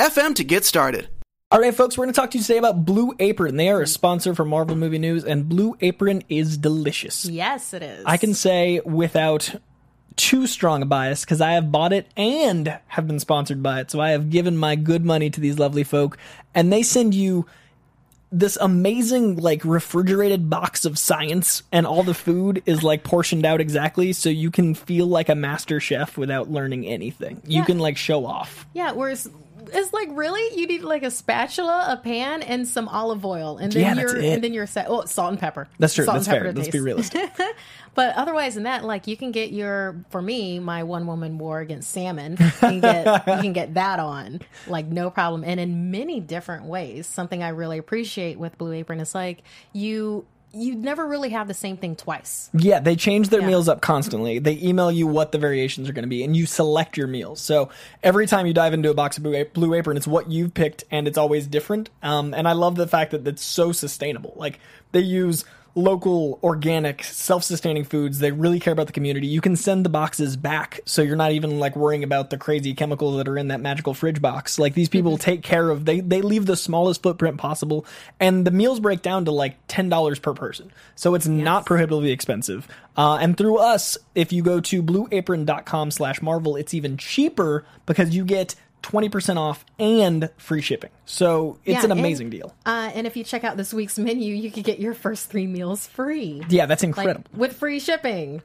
anchor.fm FM to get started. All right, folks, we're going to talk to you today about Blue Apron. They are a sponsor for Marvel Movie News, and Blue Apron is delicious. Yes, it is. I can say without too strong a bias because I have bought it and have been sponsored by it. So I have given my good money to these lovely folk, and they send you this amazing like refrigerated box of science and all the food is like portioned out exactly so you can feel like a master chef without learning anything. You can like show off. Yeah, whereas it's like really you need like a spatula, a pan, and some olive oil, and then Yeah, you're and then you're set. Oh, salt and pepper. That's true. Salt That's and pepper fair. to Let's be taste. realistic. But otherwise than that, like you can get your for me, my one woman war against salmon. You can get you can get that on like no problem, and in many different ways. Something I really appreciate with Blue Apron is like you you never really have the same thing twice. Yeah, they change their Yeah. meals up constantly. They email you what the variations are going to be, and you select your meals. So every time you dive into a box of Blue, Ap- Blue Apron, it's what you've picked, and it's always different. Um, and I love the fact that it's so sustainable. Like they use local, organic, self-sustaining foods. They really care about the community. You can send the boxes back, so you're not even like worrying about the crazy chemicals that are in that magical fridge box. Like these people take care of. They they leave the smallest footprint possible, and the meals break down to like ten dollars per person. So it's not prohibitively expensive. Uh, and through us, if you go to blueapron.com slash marvel, it's even cheaper because you get 20% off and free shipping. So it's Yeah, an and- amazing deal. Uh, and if you check out this week's menu, you could get your first three meals free. Yeah, that's like incredible. with free shipping.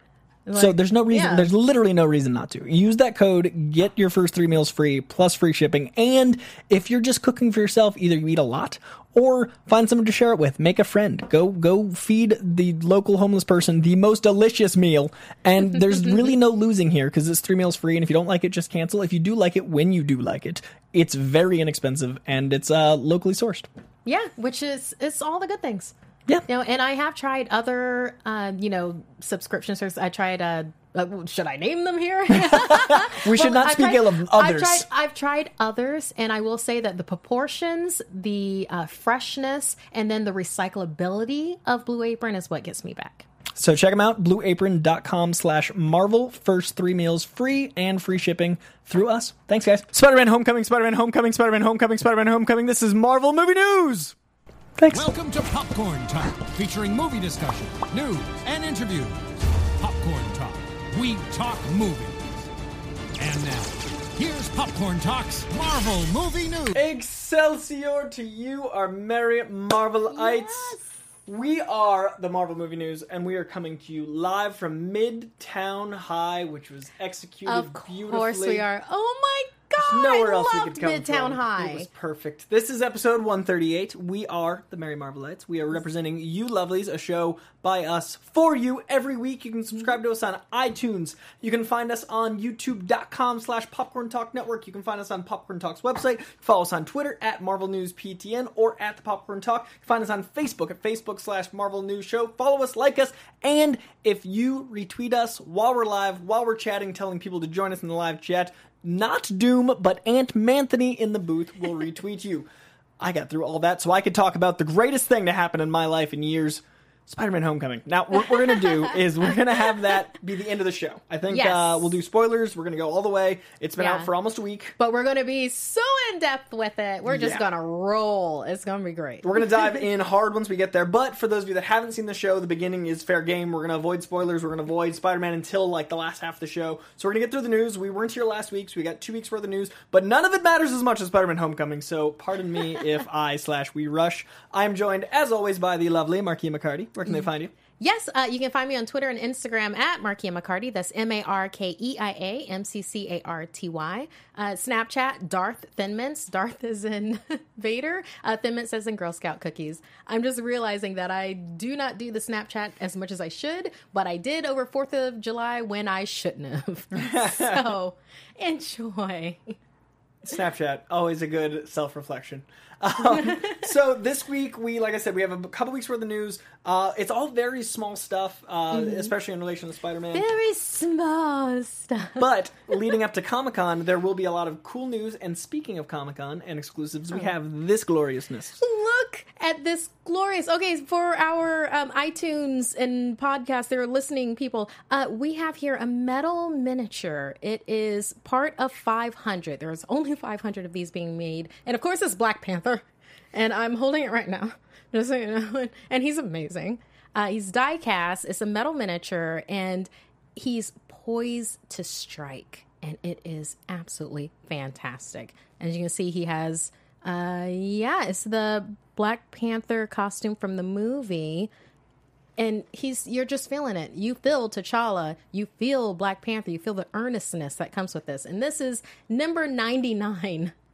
So there's no reason, yeah. there's literally no reason not to. Use that code, get your first three meals free, plus free shipping. And if you're just cooking for yourself, either you eat a lot or find someone to share it with. Make a friend. Go, go feed the local homeless person the most delicious meal. And there's really no losing here because it's three meals free. And if you don't like it, just cancel. If you do like it, when you do like it, it's very inexpensive and it's uh, locally sourced. Yeah, which is it's all the good things. Yeah. You know, and I have tried other, uh, you know, subscription services. I tried. Uh, uh, should I name them here? We should Well, not I've speak ill of others. I've tried, I've tried others, and I will say that the proportions, the uh, freshness, and then the recyclability of Blue Apron is what gets me back. So check them out, blueapron.com slash Marvel. First three meals free and free shipping through us. Thanks, guys. Spider-Man Homecoming, Spider-Man Homecoming, Spider-Man Homecoming, Spider-Man Homecoming. This is Marvel Movie News. Thanks. Welcome to Popcorn Talk, featuring movie discussion, news, and interviews. Popcorn Talk. We talk movies. And now, here's Popcorn Talk's Marvel Movie News. Excelsior to you, our merry Marvelites. We are the Marvel Movie News, and we are coming to you live from Midtown High, which was executed Of beautifully. course we are. Oh my There's god! nowhere else we could come Midtown from. High. It was perfect. This is episode 138. We are the Merry Marvelites. We are representing you lovelies, a show by us for you every week. You can subscribe to us on iTunes. You can find us on youtube.com slash popcorn talk network. You can find us on Popcorn Talk's website. Follow us on Twitter at Marvel News PTN or at the Popcorn Talk. You can find us on Facebook at Facebook slash Marvel News Show. Follow us, like us, and if you retweet us while we're live, while we're chatting, telling people to join us in the live chat, not Doom, but Ant Manthony in the booth will retweet you. I got through all that so I could talk about the greatest thing to happen in my life in years. Spider-Man: Homecoming. Now, what we're gonna do is we're gonna have that be the end of the show. I think Yes. uh, we'll do spoilers. We're gonna go all the way. It's been Yeah. out for almost a week. But we're going to be so in depth with it. We're just Yeah. going to roll. It's going to be great. We're gonna dive in hard once we get there. But for those of you that haven't seen the show, the beginning is fair game. We're gonna avoid spoilers. We're gonna avoid Spider-Man until like the last half of the show. So we're gonna get through the news. We weren't here last week, so we got two weeks worth of news. But none of it matters as much as Spider-Man: Homecoming. So pardon me if I slash we rush. I am joined as always by the lovely Markeia McCarty. Where can they find you? Yes, uh, you can find me on Twitter and Instagram at Markeia McCarty. That's M A R K E I A M C C A R T Y. Uh, Snapchat, Darth Thinmints. Darth is in Vader. Uh, Thinmints is in Girl Scout cookies. I'm just realizing that I do not do the Snapchat as much as I should, but I did over 4th of July when I shouldn't have. so enjoy. Snapchat, always a good self reflection. Um, so this week we, like I said, we have a couple weeks worth of news. Uh, it's all very small stuff, uh, especially in relation to Spider Man. Very small stuff. But leading up to Comic Con, there will be a lot of cool news. And speaking of Comic Con and exclusives, we have this gloriousness. Look at this glorious. Okay, for our um, iTunes and podcast, they're listening people. Uh, we have here a metal miniature. It is part of 500. There's only 500 of these being made, and of course, it's Black Panther. And I'm holding it right now, just so you know. And he's amazing. Uh, he's die cast. It's a metal miniature, and he's poised to strike, and it is absolutely fantastic. As you can see, he has uh, yeah, it's the Black Panther costume from the movie. And he's you're just feeling it. You feel T'Challa, you feel Black Panther, you feel the earnestness that comes with this. And this is number 99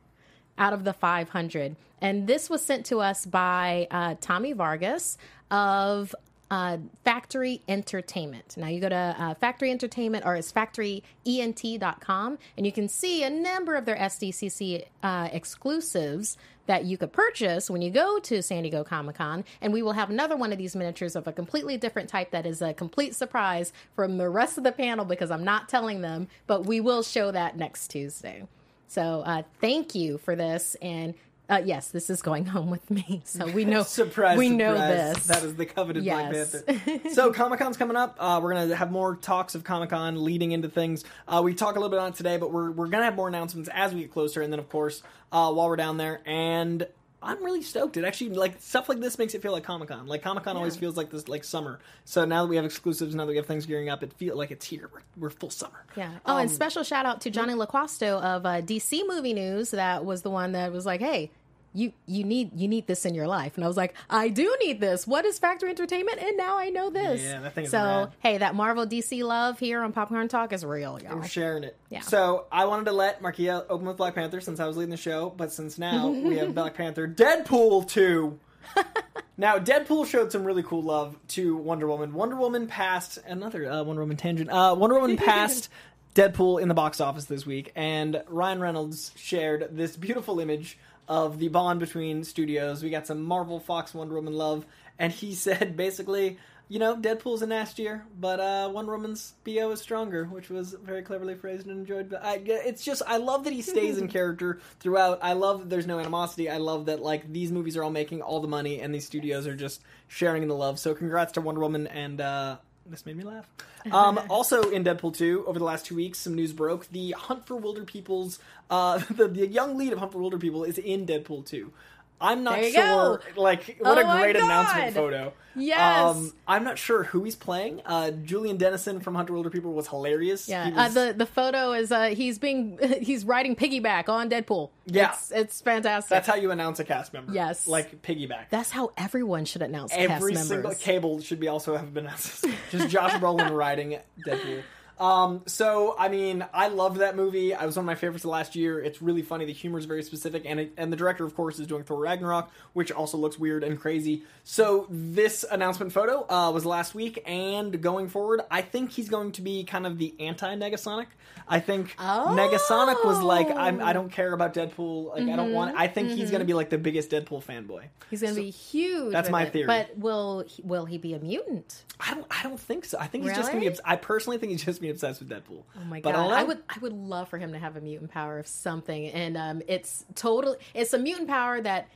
out of the 500. And this was sent to us by uh, Tommy Vargas of uh, Factory Entertainment. Now you go to uh, Factory Entertainment or it's factoryent.com and you can see a number of their SDCC uh, exclusives that you could purchase when you go to San Diego Comic Con. And we will have another one of these miniatures of a completely different type that is a complete surprise from the rest of the panel because I'm not telling them, but we will show that next Tuesday. So uh, thank you for this. And uh, yes, this is going home with me. So we know surprise, we know surprise. this. That is the coveted Yes. Black Panther. so Comic Con's coming up. Uh, we're gonna have more talks of Comic Con leading into things. Uh, we talk a little bit on it today, but we're we're gonna have more announcements as we get closer, and then of course uh, while we're down there. And I'm really stoked. It actually like stuff like this makes it feel like Comic Con. Like Comic Con always feels like this like summer. So now that we have exclusives, now that we have things gearing up, it feels like it's here. We're, we're full summer. Yeah. Oh, and special shout out to Johnny LaQuasto of uh, DC Movie News. That was the one that was like, "Hey, you you need you need this in your life." And I was like, "I do need this. What is Factory Entertainment?" And now I know this. Yeah, that thing so rad. hey, that Marvel DC love here on Popcorn Talk is real, y'all. We're sharing it. Yeah. So I wanted to let Markeia open with Black Panther since I was leading the show, but since now we have Black Panther, Deadpool two. now Deadpool showed some really cool love to Wonder Woman. Wonder Woman passed another uh, Wonder Woman tangent. Uh, Wonder Woman passed Deadpool in the box office this week, and Ryan Reynolds shared this beautiful image of the bond between studios. We got some Marvel, Fox, Wonder Woman love, and he said basically you know, Deadpool's a nasty year, but uh, Wonder Woman's BO is stronger, which was very cleverly phrased and enjoyed. But I, it's just, I love that he stays in character throughout. I love that there's no animosity. I love that like these movies are all making all the money, and these studios are just sharing in the love. So congrats to Wonder Woman, and uh, this made me laugh. Um, also in Deadpool 2, over the last two weeks, some news broke. The Hunt for Wilder People's, uh, the, the young lead of Hunt for Wilder People is in Deadpool 2. I'm not sure. go. Like, what Oh a great announcement photo. Yes. Um, I'm not sure who he's playing. Uh, Julian Dennison from Hunter Wilder People was hilarious. Yeah, He uh, the the photo is uh, he's being he's riding piggyback on Deadpool. Yeah. it's, it's fantastic. that's how you announce a cast member. Yes. like piggyback. That's how everyone should announce Every cast single members. cable should be also have been announced. Just Josh Brolin riding Deadpool. Um, so I mean, I loved that movie. I was one of my favorites of last year. It's really funny. The humor is very specific, and it, and the director, of course, is doing Thor Ragnarok, which also looks weird and crazy. So this announcement photo uh, was last week, and going forward, I think he's going to be kind of the anti Negasonic. I think Oh. Negasonic was like, I'm, I don't care about Deadpool. Like, I don't want. I think he's Mm-hmm. going to be like the biggest Deadpool fanboy. He's going to be huge. that's my it. theory. But will he- will he be a mutant? I don't. I don't think so. I think he's just gonna be. Really? Obs- I personally think he's just gonna be obsessed with Deadpool. Oh my But god! I would I would love for him to have a mutant power of something, and um, it's totally it's a mutant power that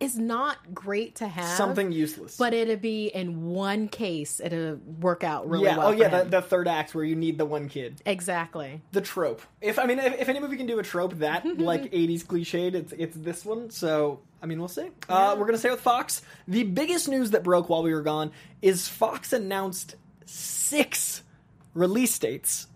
is not great to have. something useless. but it'd be in one case it'd work out really yeah. well. oh yeah. The, the third act where you need the one kid. exactly. The trope. If I mean, if, if any movie can do a trope that like '80s cliched, it's it's this one. So I mean, we'll see. Uh, we're gonna stay with Fox. The biggest news that broke while we were gone is Fox announced six release dates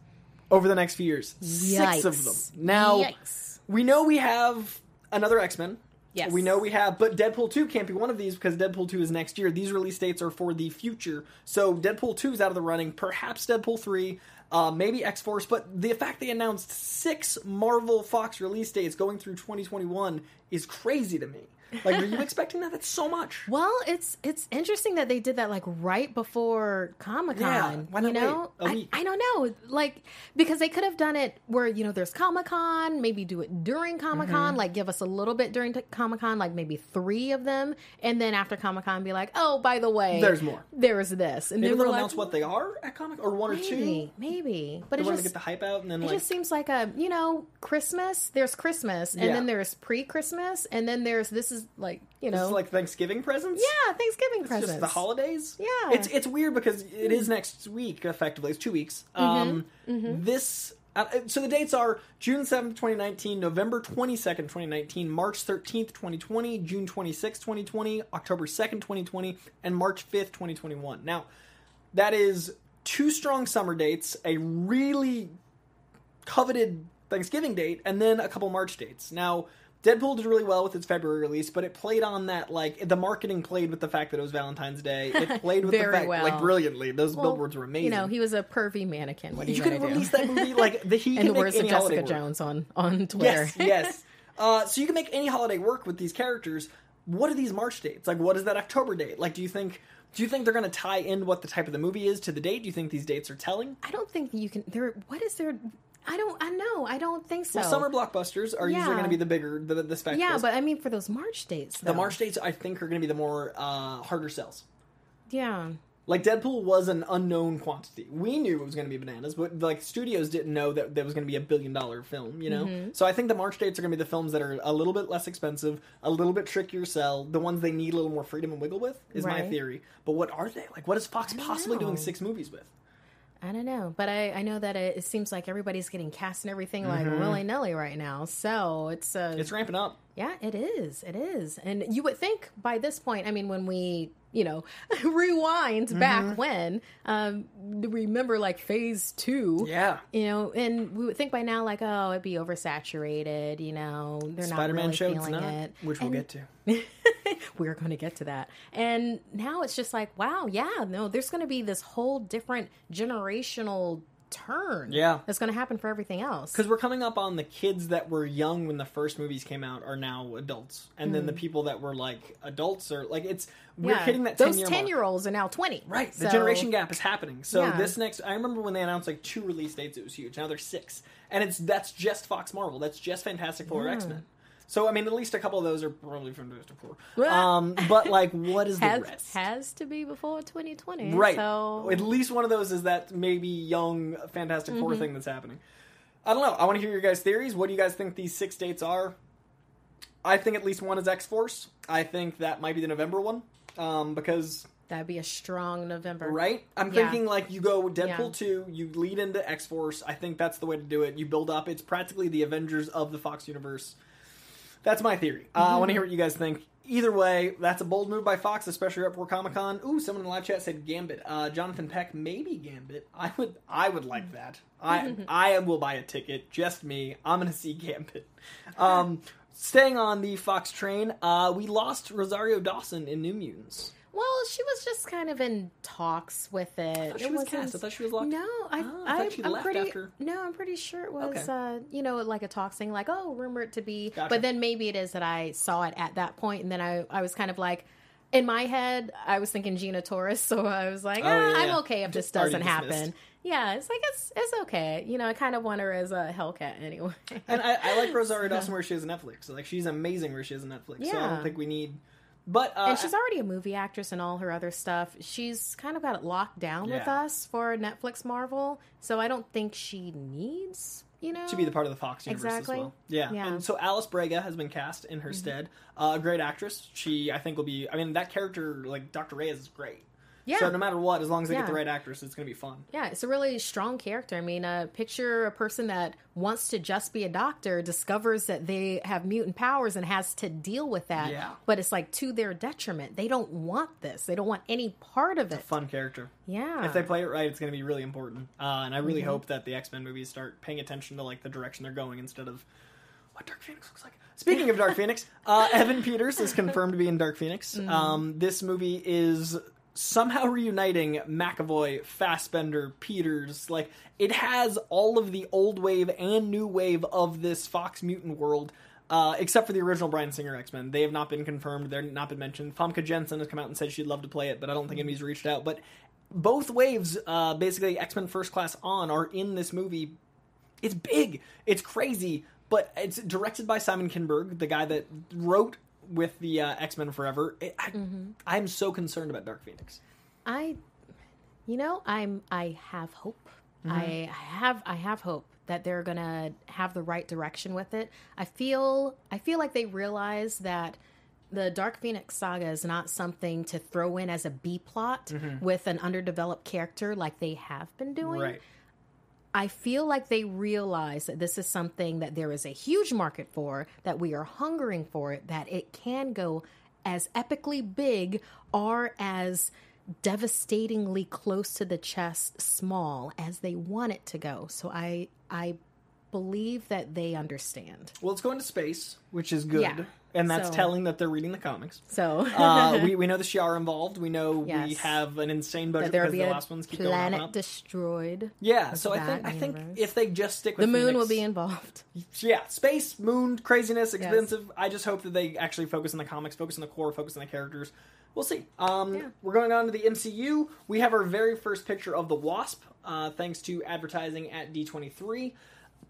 over the next few years. Six of them. Now Yikes. we know we have another X Men. Yes. We know we have, but Deadpool 2 can't be one of these because Deadpool 2 is next year. These release dates are for the future. So Deadpool 2 is out of the running. Perhaps Deadpool 3. uh, maybe X Force. But the fact they announced six Marvel Fox release dates going through 2021 is crazy to me. Like, were you expecting that? That's so much. Well, it's it's interesting that they did that like right before Comic Con. Yeah, why not you know, I? I don't know, like because they could have done it where you know there's Comic Con, maybe do it during Comic Con, Mm-hmm. like give us a little bit during Comic Con, like maybe three of them, and then after Comic Con, be like, oh, by the way, There's more. There's this, and Maybe then they'll like, announce what they are at Comic or one or two. maybe, maybe, but They it want to just get the hype out and then it like just seems like a you know Christmas. There's Christmas, and Yeah. then there's pre-Christmas, and then there's this is like you know like Thanksgiving presents. yeah Thanksgiving It's presents. just the holidays. Yeah. it's it's weird because it is next week. Effectively, it's two weeks. Um, this. Uh, so the dates are June 7th, 2019, November 22nd, 2019, March 13th, 2020, June 26th, 2020, October 2nd, 2020, and March 5th, 2021. Now, that is two strong summer dates, a really coveted Thanksgiving date, and then a couple March dates. Now, Deadpool did really well with its February release, but it played on that like the marketing played with the fact that it was Valentine's Day. It played with the fact well. like brilliantly. Those Well, billboards were amazing. You know, he was a pervy mannequin. What are you, you could release that movie like the he and the words of Jessica work. Jones on on Twitter. Yes, yes. Uh, so you can make any holiday work with these characters. What are these March dates? Like, what is that October date? Like, do you think do you think they're going to tie in what the type of the movie is to the date? Do you think these dates are telling? I don't think you can. There. What is there? I don't. I know. I don't think so. Well, summer blockbusters are usually going to be the bigger the the spec. yeah, but I mean for those March dates. the. March dates I think are going to be the more uh, harder sells. Yeah. Like Deadpool was an unknown quantity. We knew it was going to be bananas, but like studios didn't know that there was going to be a billion dollar film. You know, Mm-hmm. so I think the March dates are going to be the films that are a little bit less expensive, a little bit trickier sell, the ones they need a little more freedom and wiggle with. Is my theory. But what are they? Like, what is Fox possibly doing six movies with? I don't know, but I, I know that it, it seems like everybody's getting cast and everything like willy nilly right now. So it's uh, It's ramping up. Yeah, it is. It is. And you would think by this point, I mean, when we, you know, rewind Mm-hmm. back when, um, remember like phase two. Yeah. You know, and we would think by now, like, oh, it'd be oversaturated, you know, they're Spider Man not really feeling not, it. which we'll get to. we're going to get to that. And now it's just like, wow, yeah, no, there's going to be this whole different generational turn. Yeah. That's going to happen for everything else. Because we're coming up on the kids that were young when the first movies came out are now adults, and then the mm-hmm. people that were like adults are like it's we're. Yeah, hitting that those 10 mark. year olds are now 20. Right, the generation gap is happening. So Yeah. this next, I remember when they announced like two release dates, it was huge. Now they're six, and it's that's just Fox Marvel. That's just Fantastic Four, mm. X Men. So I mean, at least a couple of those are probably from Fantastic Four. Um, but like, what is the rest? has to be before 2020. right. So At least one of those is that maybe young Fantastic Mm-hmm. Four thing that's happening. I don't know. I want to hear your guys' theories. What do you guys think these six dates are? I think at least one is X Force. I think that might be the November one. Um, because that'd be a strong November. right? I'm Yeah. thinking like you go Deadpool Yeah. 2, you lead into X Force. I think that's the way to do it. You build up. It's practically the Avengers of the Fox universe. That's my theory. Uh, I Mm-hmm. want to hear what you guys think. Either way, that's a bold move by Fox, especially right before Comic Con. Ooh, someone in the live chat said Gambit. Uh, Jonathan Peck, maybe Gambit. I would, I would like that. I, I will buy a ticket. Just me. I'm gonna see Gambit. Um, staying on the Fox train, uh, we lost Rosario Dawson in New Mutants. Well, she was just kind of in talks with it. she It was cast. I thought she was locked- No, I, Oh, I I, thought she am left pretty. after- No, I'm pretty sure it was. Okay. Uh, you know, like a talk thing, like, oh, rumored to be. Gotcha. But then maybe it is that I saw it at that point, and then I, I was kind of like. In my head, I was thinking Gina Torres, so I was like, Oh, ah, yeah, I'm okay if this Just already doesn't happen. Yeah, it's like it's it's okay. You know, I kind of want her as a Hellcat anyway. And I, I like Rosario Dawson where she is on Netflix. Like she's amazing where she is on Netflix. So I don't think we need. But uh, and she's already a movie actress and all her other stuff. She's kind of got it locked down with us for Netflix Marvel, so I don't think she needs, you know, to be the part of the Fox universe Exactly. as well. Yeah. Yeah. And so Alice Braga has been cast in her stead. Uh, a great actress. She I think will be. I mean that character like Dr. Reyes is great. Yeah. So no matter what, as long as they get the right actress, it's going to be fun. Yeah, it's a really strong character. I mean, uh, picture a person that wants to just be a doctor, discovers that they have mutant powers and has to deal with that. Yeah. But it's like to their detriment. They don't want this. They don't want any part of it. Fun character. Yeah. If they play it right, it's going to be really important. Uh, and I really Mm-hmm. hope that the X Men movies start paying attention to like the direction they're going instead of what Dark Phoenix looks like. Speaking of Dark Phoenix, uh, Evan Peters is confirmed to be in Dark Phoenix. Mm-hmm. Um, this movie is somehow reuniting McAvoy, Fassbender, Peters. Like it has all of the old wave and new wave of this Fox mutant world. Uh, except for the original Bryan Singer X Men, they have not been confirmed. They're not been mentioned. Famke Janssen has come out and said she'd love to play it, but I don't think anybody's reached out. But both waves, uh, basically X Men First Class on, are in this movie. It's big, it's crazy, but it's directed by Simon Kinberg, the guy that wrote with the uh, X Men Forever. It, I, mm-hmm. I'm so concerned about Dark Phoenix. I, you know, I'm I have hope. Mm-hmm. I have I have hope that they're gonna have the right direction with it. I feel I feel like they realize that the Dark Phoenix saga is not something to throw in as a B plot mm-hmm. with an underdeveloped character like they have been doing. Right. I feel like they realize that this is something that there is a huge market for, that we are hungering for it, that it can go as epically big or as devastatingly close to the chest small as they want it to go. So I I believe that they understand. Well, it's going to space, which is good, Yeah. And that's So- telling that they're reading the comics. So Uh, we, we know the Shi'ar involved. We know we have an insane budget because be the last ones keep going up planet destroyed. Yeah, so I think I think if they just stick with The moon Phoenix- will be involved. yeah, space, moon, craziness, expensive. I just hope that they actually focus on the comics, focus on the core, focus on the characters. We'll see. Um, Yeah. We're going on to the MCU. We have our very first picture of the Wasp, uh, thanks to advertising at D23.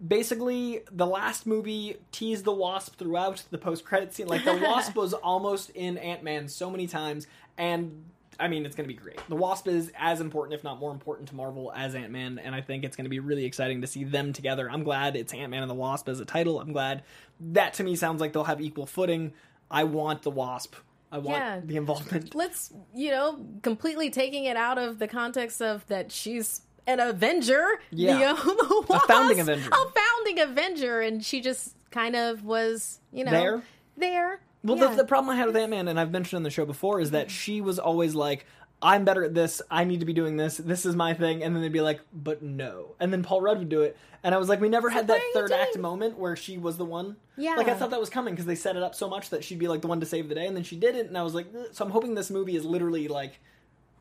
Basically, the last movie teased the Wasp throughout the post-credit scene. Like the Wasp was almost in Ant Man so many times, and I mean, it's going to be great. The Wasp is as important, if not more important, to Marvel as Ant Man, and I think it's going to be really exciting to see them together. I'm glad it's Ant Man and the Wasp as a title. I'm glad that to me sounds like they'll have equal footing. I want the Wasp. I want Yeah. the involvement. let's you know completely taking it out of the context of that she's an avenger Yeah. the Wasp, founding Avenger. a founding avenger and she just kind of was you know There? there Well, Yeah. the, the problem I had with Ant Man, and I've mentioned on the show before, is that she was always like, I'm better at this. I need to be doing this. This is my thing. And then they'd be like, but no. And then Paul Rudd would do it. And I was like, we never had that third act moment where she was the one. Yeah. Like, I thought that was coming because they set it up so much that she'd be like the one to save the day. And then she didn't. And I was like, so I'm hoping this movie is literally like,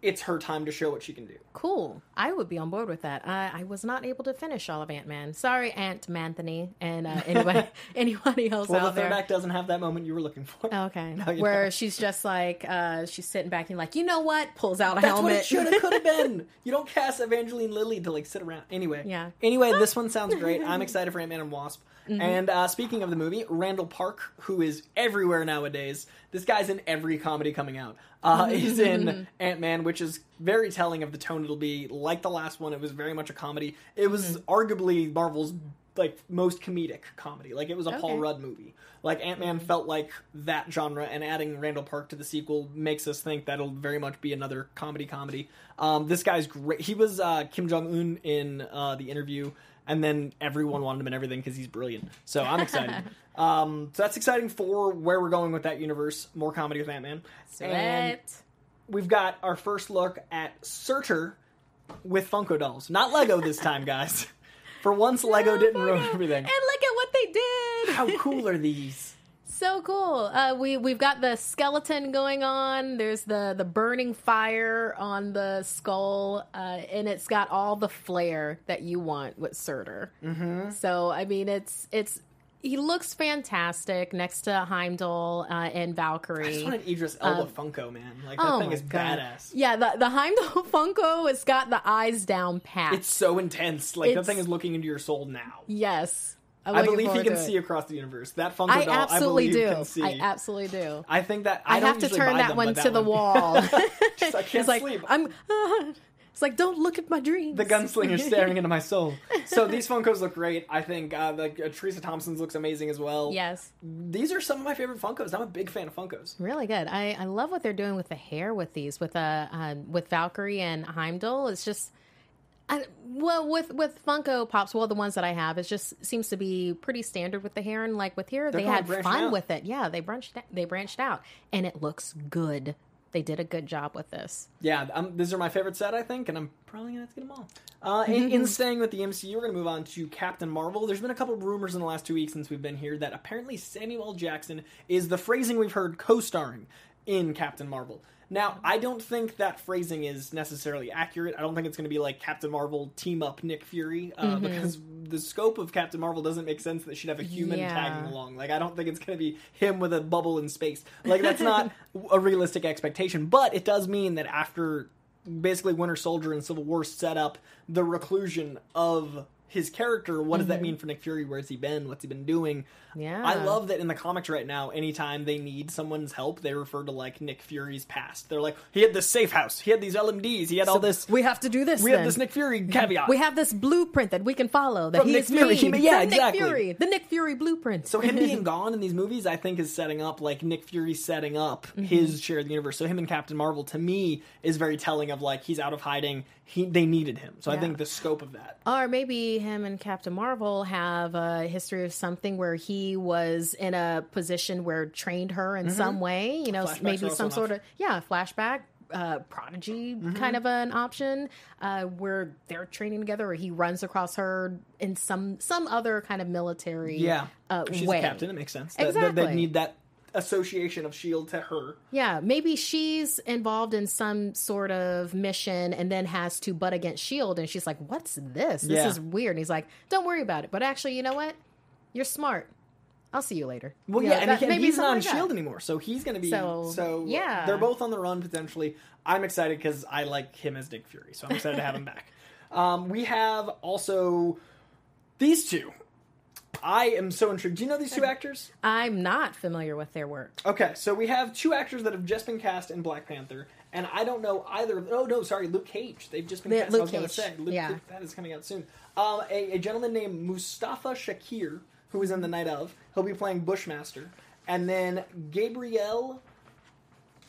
it's her time to show what she can do. cool i would be on board with that i, I was not able to finish all of ant-man sorry ant manthony and uh, anybody anybody else Well, the out third there Oh, act doesn't have that moment you were looking for. Okay. Where she's just like, uh, she's sitting back and like, you know what? Pulls out a That's helmet. what it should have could have been. You don't cast Evangeline Lilly to like sit around. Anyway. Yeah. Anyway, this one sounds great. I'm excited for Ant Man and Wasp. Mm-hmm. And uh, speaking of the movie, Randall Park, who is everywhere nowadays, this guy's in every comedy coming out. Uh, is in Ant Man, which is very telling of the tone it'll be. Like the last one, it was very much a comedy. It was Mm-hmm. arguably Marvel's like most comedic comedy. Like it was a Paul Rudd movie. Like Ant Man felt like that genre, and adding Randall Park to the sequel makes us think that'll very much be another comedy comedy. Um, this guy's great. He was uh, Kim Jong Un in uh, the interview, and then everyone wanted him and everything because he's brilliant. So I'm excited. um, so that's exciting for where we're going with that universe. More comedy with Ant Man. And we've got our first look at Surtur with Funko dolls, not Lego this time, guys. For once, Lego didn't ruin everything. And look at what they did. How cool are these? So cool. Uh, we we've got the skeleton going on. There's the the burning fire on the skull, uh, and it's got all the flair that you want with Surtur. Mm-hmm. So I mean, it's it's he looks fantastic next to Heimdall uh, and Valkyrie. I just want an Idris Elba Funko, man. Like that Oh thing is God. badass. Yeah, the the Heimdall Funko, it's got the eyes down pat. It's so intense. Like that It's- thing is looking into your soul now. yes. I believe he can see across the universe. That Funko I doll, absolutely I believe do. can see. I absolutely do. I think that I, I, have to turn that them, one but to that the one- wall. Just, I can't it's like sleep. I'm. it's like don't look at my dreams. the gunslinger staring into my soul. So these Funkos look great. I think uh, like uh, Tessa Thompson's looks amazing as well. Yes, These are some of my favorite Funkos. I'm a big fan of Funkos. really good. I, I love what they're doing with the hair with these with uh, uh with Valkyrie and Heimdall. It's just. I, well, with with Funko Pops, well, the ones that I have, it just seems to be pretty standard with the hair, and like with here, they kinda had fun out. with it. Yeah, they branched they branched out, and it looks good. They did a good job with this. Yeah, um, these are my favorite set, I think, and I'm probably gonna have to get them all. Uh, in, in staying with the MCU, we're gonna move on to Captain Marvel. There's been a couple of rumors in the last two weeks since we've been here that apparently Samuel Jackson is the phrasing we've heard co-starring in Captain Marvel. Now, I don't think that phrasing is necessarily accurate. I don't think it's going to be like Captain Marvel team up Nick Fury uh, Mm-hmm. because the scope of Captain Marvel doesn't make sense that she'd have a human Yeah. tagging along. Like, I don't think it's going to be him with a bubble in space. Like, that's not a realistic expectation. But it does mean that after basically Winter Soldier and Civil War set up the reclusion of his character, what does that mean for Nick Fury? Where's he been? What's he been doing? Yeah. I love that in the comics right now, anytime they need someone's help, they refer to like Nick Fury's past. They're like, he had this safe house, he had these LMDs, he had all this. We have to do this. We have this Nick Fury caveat. We have this blueprint that we can follow. That From he Nick is Fury. He yeah, from exactly. Nick Fury, the Nick Fury blueprint. so him being gone in these movies, I think, is setting up like Nick Fury setting up Mm-hmm. his share of the universe. So him and Captain Marvel, to me, is very telling of like he's out of hiding. He they needed him. So I think the scope of that. Or maybe him and Captain Marvel have a history of something where he was in a position where trained her in some way. You know, Mm-hmm. Flashbacks maybe some sort of yeah flashback. Uh, prodigy Mm-hmm. kind of an option uh, where they're training together, or he runs across her in some some other kind of military Yeah, uh, she's way. a captain. It makes sense. That- that- They need that association of Shield to her. Yeah, maybe she's involved in some sort of mission and then has to butt against Shield, and she's like, "What's this? This Yeah. is weird." And he's like, "Don't worry about it." But actually, you know what? You're smart. I'll see you later. Well, You yeah, know, and that- maybe he's not on like that. Shield anymore, so he's going to be so. So, yeah. they're both on the run potentially. I'm excited because I like him as Nick Fury, so I'm excited to have him back. Um, we have also these two. I am so intrigued. Do you know these two actors? I'm not familiar with their work. Okay, so we have two actors that have just been cast in Black Panther, and I don't know either. of Oh no, sorry, Luke Cage. They've just been Yeah, cast. Luke I was going to Cage, say, Luke, yeah. that is coming out soon. Um, a, a gentleman named Mustafa Shakir, who is in the Night of, he'll be playing Bushmaster, and then Gabrielle.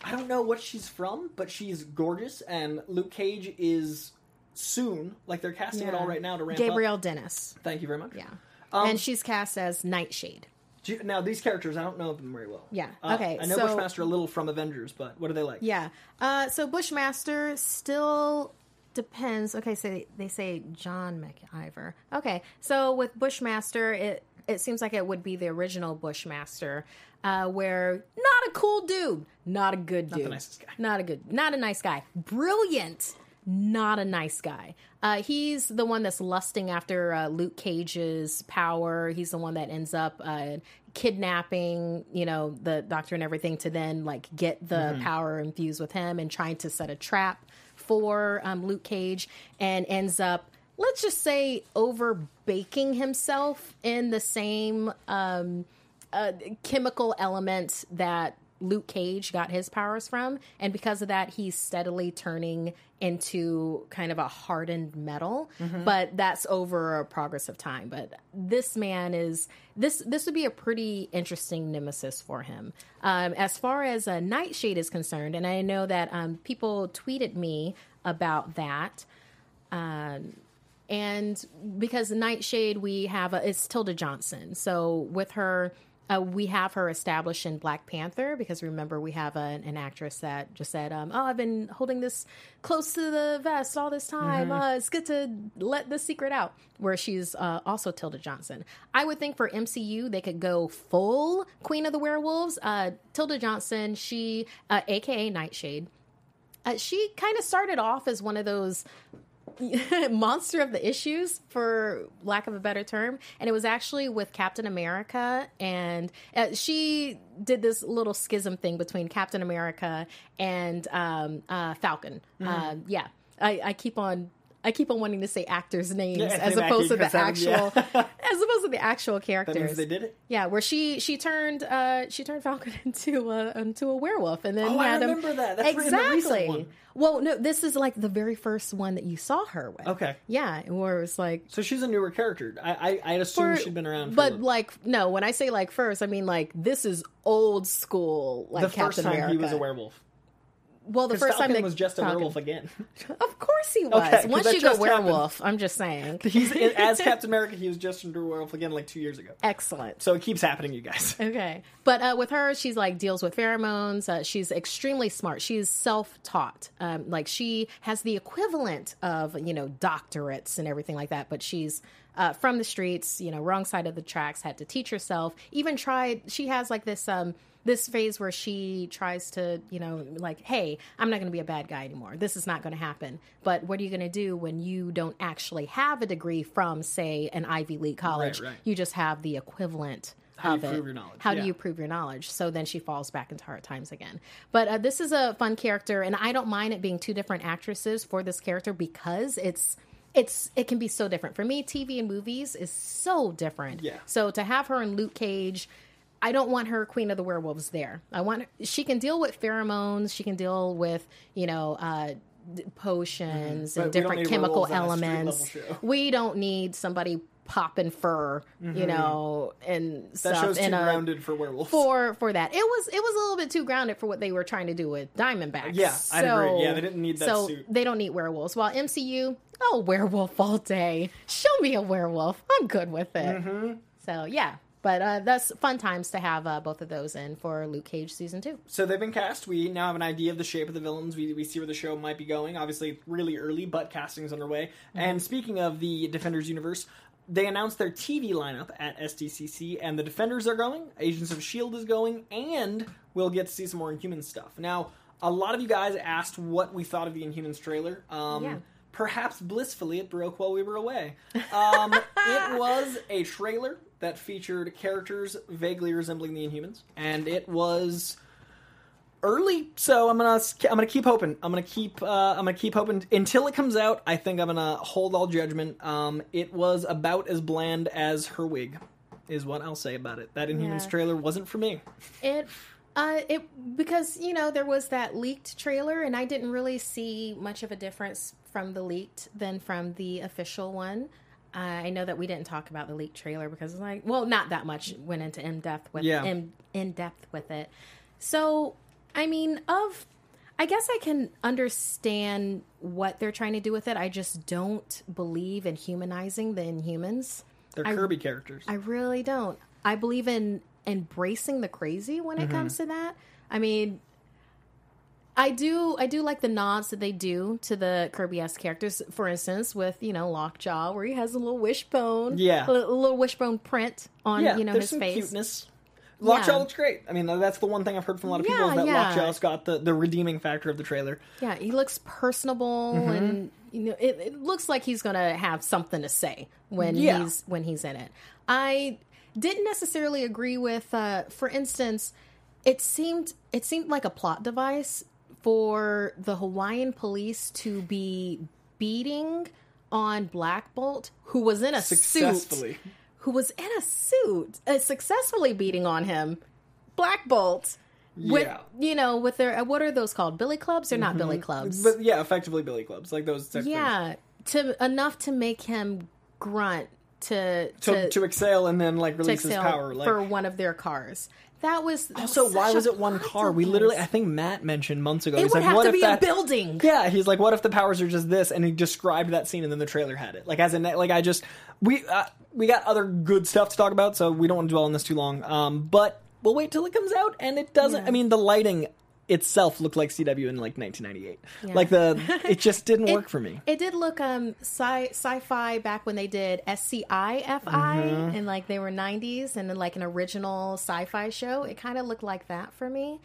I don't know what she's from, but she's gorgeous, and Luke Cage is soon. Like they're casting it all right now to ramp Gabrielle up. Dennis. Thank you very much. Yeah. Um, and she's cast as Nightshade. You- now these characters, I don't know them very well. Yeah, Uh, okay, I know so- Bushmaster a little from Avengers, but what are they like? Yeah. Uh, so Bushmaster still depends. Okay, so they, they say John McIver. Okay, so with Bushmaster, it it seems like it would be the original Bushmaster, uh, where not a cool dude, not a good dude, not the nicest guy. not a good, not a nice guy, brilliant. Not a nice guy. Uh, he's the one that's lusting after uh, Luke Cage's power. He's the one that ends up uh, kidnapping, you know, the doctor and everything to then like get the Mm-hmm. power infused with him and trying to set a trap for um, Luke Cage and ends up, let's just say, over baking himself in the same um, uh, chemical element that Luke Cage got his powers from, and because of that, he's steadily turning into kind of a hardened metal. But that's over a progress of time. But this man is this this would be a pretty interesting nemesis for him. Um, as far as a Nightshade is concerned, and I know that um, people tweeted me about that. Um, and because Nightshade, we have a, it's Tilda Johnson. So with her, uh, we have her established in Black Panther because remember we have a, an actress that just said, um, "Oh, I've been holding this close to the vest all this time. Uh, it's good to let the secret out." Where she's uh, also Tilda Johnson. I would think for MCU they could go full Queen of the Werewolves. Uh, Tilda Johnson, she, uh, aka Nightshade. Uh, she kind of started off as one of those monster of the issues for lack of a better term. And it was actually with captain america and uh, she did this little schism thing between captain america and um, uh, falcon. Uh, yeah. I, I keep on I keep on wanting to say actors' names Yeah, as opposed to the actual, yeah. as opposed to the actual That characters. they did it. Yeah, where she she turned uh she turned Falcon into a into a werewolf and then Oh, I had him remember that. That's in the recent exactly. Well, no, this is like the very first one that you saw her with. Okay. Yeah, where it was like So she's a newer character. I I, I assumed for- she'd been around. For but like no, when I say like first, I mean like this is old school like the Captain first time America. he was a werewolf. Well, the first Falcon time that was just a Falcon- werewolf again. Of course he was. Okay, Once you go just happened. werewolf, I'm just saying. He's as Captain America. He was just a werewolf again like two years ago. Excellent. So it keeps happening, you guys. Okay, but uh, with her, she's like deals with pheromones. Uh, she's extremely smart. She's self-taught. Um, like she has the equivalent of you know doctorates and everything like that. But she's uh, from the streets. You know, wrong side of the tracks. Had to teach herself. Even tried. She has like this. Um, this phase where she tries to, you know, like, hey, I'm not going to be a bad guy anymore. This is not going to happen. But what are you going to do when you don't actually have a degree from, say, an Ivy League college? right. You just have the equivalent. How do you it. prove your knowledge? How Yeah. do you prove your knowledge? So then she falls back into hard times again. But uh, this is a fun character, and I don't mind it being two different actresses for this character because it's it's it can be so different. For me, TV and movies is so different. Yeah. So to have her in Luke Cage. I don't want her Queen of the Werewolves there. I want she can deal with pheromones. She can deal with you know uh, potions But and different chemical werewolves on a street elements. We don't need somebody popping fur, you know, and Mm-hmm. That stuff show's too in a grounded for werewolves. for for that. It was it was a little bit too grounded for what they were trying to do with Diamondbacks. Yeah, I'd agree. So- Yeah, they didn't need that so suit. they don't need werewolves. While MCU, oh, werewolf all day. Show me a werewolf. I'm good with it. Mm-hmm. So yeah, but uh, that's fun times to have uh, both of those in for Luke Cage season two. So they've been cast. We now have an idea of the shape of the villains. We, we see where the show might be going. Obviously, really early, but casting's underway. Mm-hmm. And speaking of the Defenders universe, they announced their TV lineup at SDCC, and the Defenders are going. Agents of Shield is going, and we'll get to see some more Inhuman stuff. Now, a lot of you guys asked what we thought of the Inhumans trailer. Um, Yeah. Perhaps blissfully, it broke while we were away. Um, it was a trailer that featured characters vaguely resembling the Inhumans, and it was early, so I'm gonna I'm gonna keep hoping. I'm gonna keep uh, I'm gonna keep hoping until it comes out. I think I'm gonna hold all judgment. Um, it was about as bland as her wig, is what I'll say about it. That Inhumans Yeah. trailer wasn't for me. It uh it because you know there was that leaked trailer and I didn't really see much of a difference from the leaked than from the official one. Uh, I know that we didn't talk about the leaked trailer because it's like well not that much went into in depth with Yeah. in, in depth with it. So I mean of I guess I can understand what they're trying to do with it. I just don't believe in humanizing the Inhumans. They're I- Kirby characters. I really don't. I believe in embracing the crazy when it comes to that. I mean, I do. I do like the nods that they do to the Kirby esque characters. For instance, with you know Lockjaw, where he has a little wishbone, Yeah. a, little- wishbone print on yeah, you know there's his some face. cuteness. Lockjaw Yeah. looks great. I mean, that's the one thing I've heard from a lot of people is that yeah. Lockjaw's got the, the redeeming factor of the trailer. Yeah, he looks personable, Mm-hmm. and you know, it, it looks like he's gonna have something to say when Yeah. he's when he's in it. I didn't necessarily agree with, uh, for instance, it seemed it seemed like a plot device for the Hawaiian police to be beating on Black Bolt, who was in a suit, who was in a suit, uh, successfully beating on him. Black Bolt. With Yeah. you know, with their uh, what are those called? Billy clubs? They're not Billy clubs. But yeah, effectively Billy Clubs, like those of things. yeah, to enough to make him grunt to To, to, to exhale and then like release his power. Like, for one of their cars. That was that Also, was why was it one car? We literally, I think Matt mentioned months ago. It he's would like, have what to if be that, a building. Yeah, he's like, what if the powers are just this? And he described that scene, and then the trailer had it. Like, as a like, I just we uh, we got other good stuff to talk about, so we don't want to dwell on this too long. Um, but we'll wait till it comes out, and it doesn't. I mean, the lighting itself looked like CW in like 1998. Yeah. Like the, it just didn't It- work for me. It did look um sci sci-fi back when they did SCI FI Mm-hmm. in like they were 90s and then like an original sci-fi show. It kind of looked like that for me.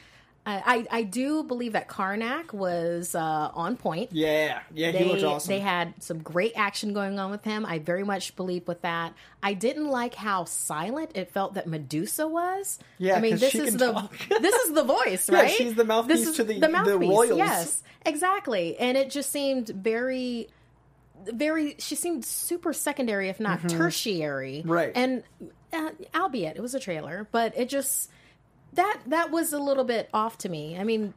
I I do believe that Karnak was uh, on point. Yeah, yeah, he they, looked awesome. They had some great action going on with him. I very much believe with that. I didn't like how silent it felt that Medusa was. Yeah, I mean this is the talk. this is the voice, Yeah, right? she's the mouthpiece This is to the- the the mouthpiece. royals. Yes, exactly. And it just seemed very very she seemed super secondary if not tertiary Mm-hmm. Right. and uh, albeit it was a trailer but it just that that was a little bit off to me i mean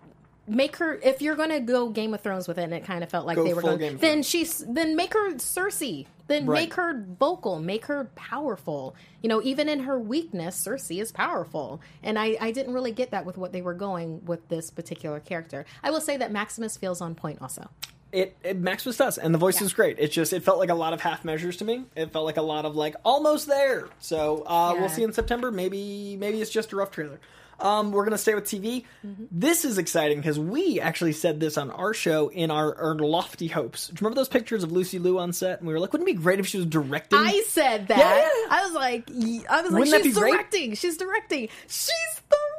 make her if you're gonna go game of thrones with it and it kind of felt like Go they were full going Game of then Thrones. she's then make her cersei then Right. make her vocal make her powerful you know even in her weakness cersei is powerful and i i didn't really get that with what they were going with this particular character i will say that maximus feels on point also it, it Maximus does, and the voice is great. It just it felt like a lot of half measures to me. It felt like a lot of like almost there. So uh, Yeah. we'll see in September. Maybe maybe it's just a rough trailer. Um, we're gonna stay with TV. Mm-hmm. This is exciting because we actually said this on our show in our, our lofty hopes. Do you remember those pictures of Lucy Liu on set? And we were like, wouldn't it be great if she was directing? I said that. Yeah. I was like, I was like, Wouldn't that she's be great? directing. She's directing. She's directing.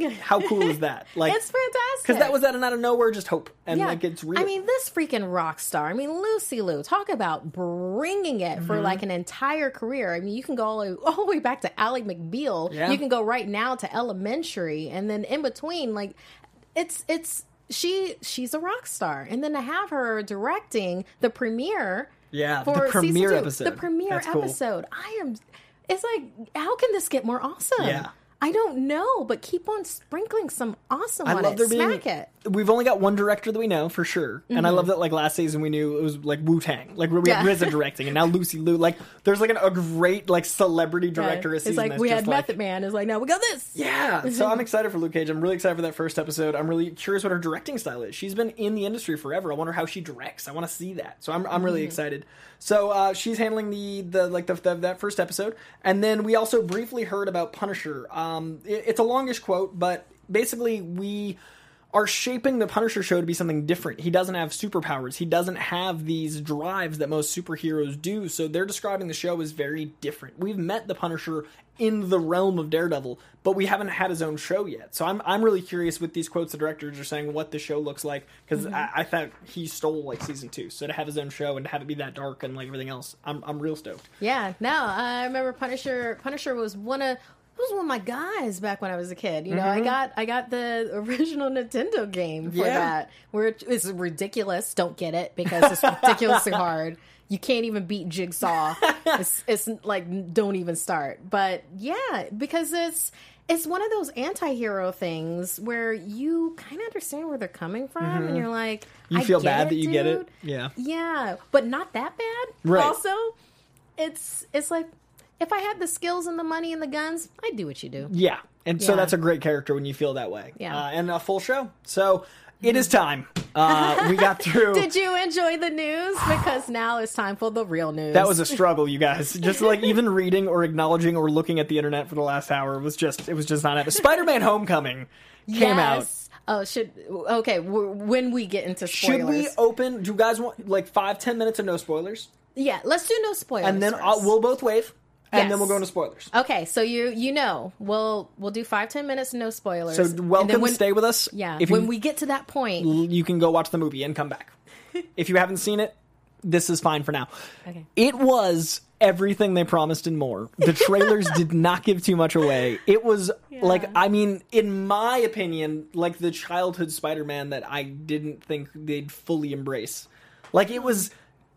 How cool is that? Like it's fantastic because that was out of out of nowhere, just hope, and yeah. like it's real. I mean, this freaking rock star. I mean, Lucy Liu. Talk about bringing it for Mm-hmm. like an entire career. I mean, you can go all the, way, all the way back to Ally McBeal. Yeah. You can go right now to Elementary, and then in between, like it's it's she she's a rock star, and then to have her directing the premiere. Yeah, for season premiere two, episode. The premiere cool. episode. I am. It's like, how can this get more awesome? Yeah. I don't know, but keep on sprinkling some awesome I on love it. there being. Smack it. We've only got one director that we know for sure, and I love that. Like last season, we knew it was like Wu Tang, like we Yeah. had RZA directing, and now Lucy Liu. Like, there's like an, a great like celebrity director. a It's like that's we just had like, Method Man. It's like now we got this. Yeah, so I'm excited for Luke Cage. I'm really excited for that first episode. I'm really curious what her directing style is. She's been in the industry forever. I wonder how she directs. I want to see that. So I'm, I'm really Mm-hmm. excited. So uh, she's handling the the like the, the that first episode, and then we also briefly heard about Punisher. Um, Um, it- it's a longish quote, but basically we are shaping the Punisher show to be something different. He doesn't have superpowers. He doesn't have these drives that most superheroes do. So they're describing the show as very different. We've met the Punisher in the realm of Daredevil, but we haven't had his own show yet. So I'm I'm really curious with these quotes the directors are saying what the show looks like because mm-hmm. I, I thought he stole like season two. So to have his own show and to have it be that dark and like everything else, I'm I'm real stoked. Yeah, no, I remember Punisher. Punisher was one of was one of my guys back when I was a kid. You know, I got I got the original Nintendo game for Mm-hmm. Yeah. that, where it- it's ridiculous. Don't get it because it's ridiculously hard. You can't even beat Jigsaw. it's, it's like don't even start. But yeah, because it's it's one of those anti-hero things where you kind of understand where they're coming from, and you're like, Mm-hmm. You I feel bad it, that you get it? Yeah. Yeah, but not that bad. Right. Also, it's it's like if I had the skills and the money and the guns, I'd do what you do. Yeah, and so Yeah. that's a great character when you feel that way. Yeah. uh, and a full show. So it is time. Uh, we got through. Did you enjoy the news? Because now it's time for the real news. That was a struggle, you guys. Just like even reading or acknowledging or looking at the internet for the last hour was just it was just not happening. Spider-Man: Homecoming came out. Yes. Oh, should okay. w- When we get into spoilers, Should we open? Do you guys want like five, ten minutes of no spoilers, Yeah, let's do no spoilers. and then first. I'll, we'll both wave, and then we'll go into spoilers. Okay, so you you know we'll we'll do five ten minutes no spoilers. So welcome, when, stay with us. Yeah, if when you, we get to that point, you can go watch the movie and come back. if you haven't seen it, this is fine for now. Okay. It was everything they promised and more. The trailers did not give too much away. It was like I mean, in my opinion, like the childhood Spider-Man that I didn't think they'd fully embrace. Like it was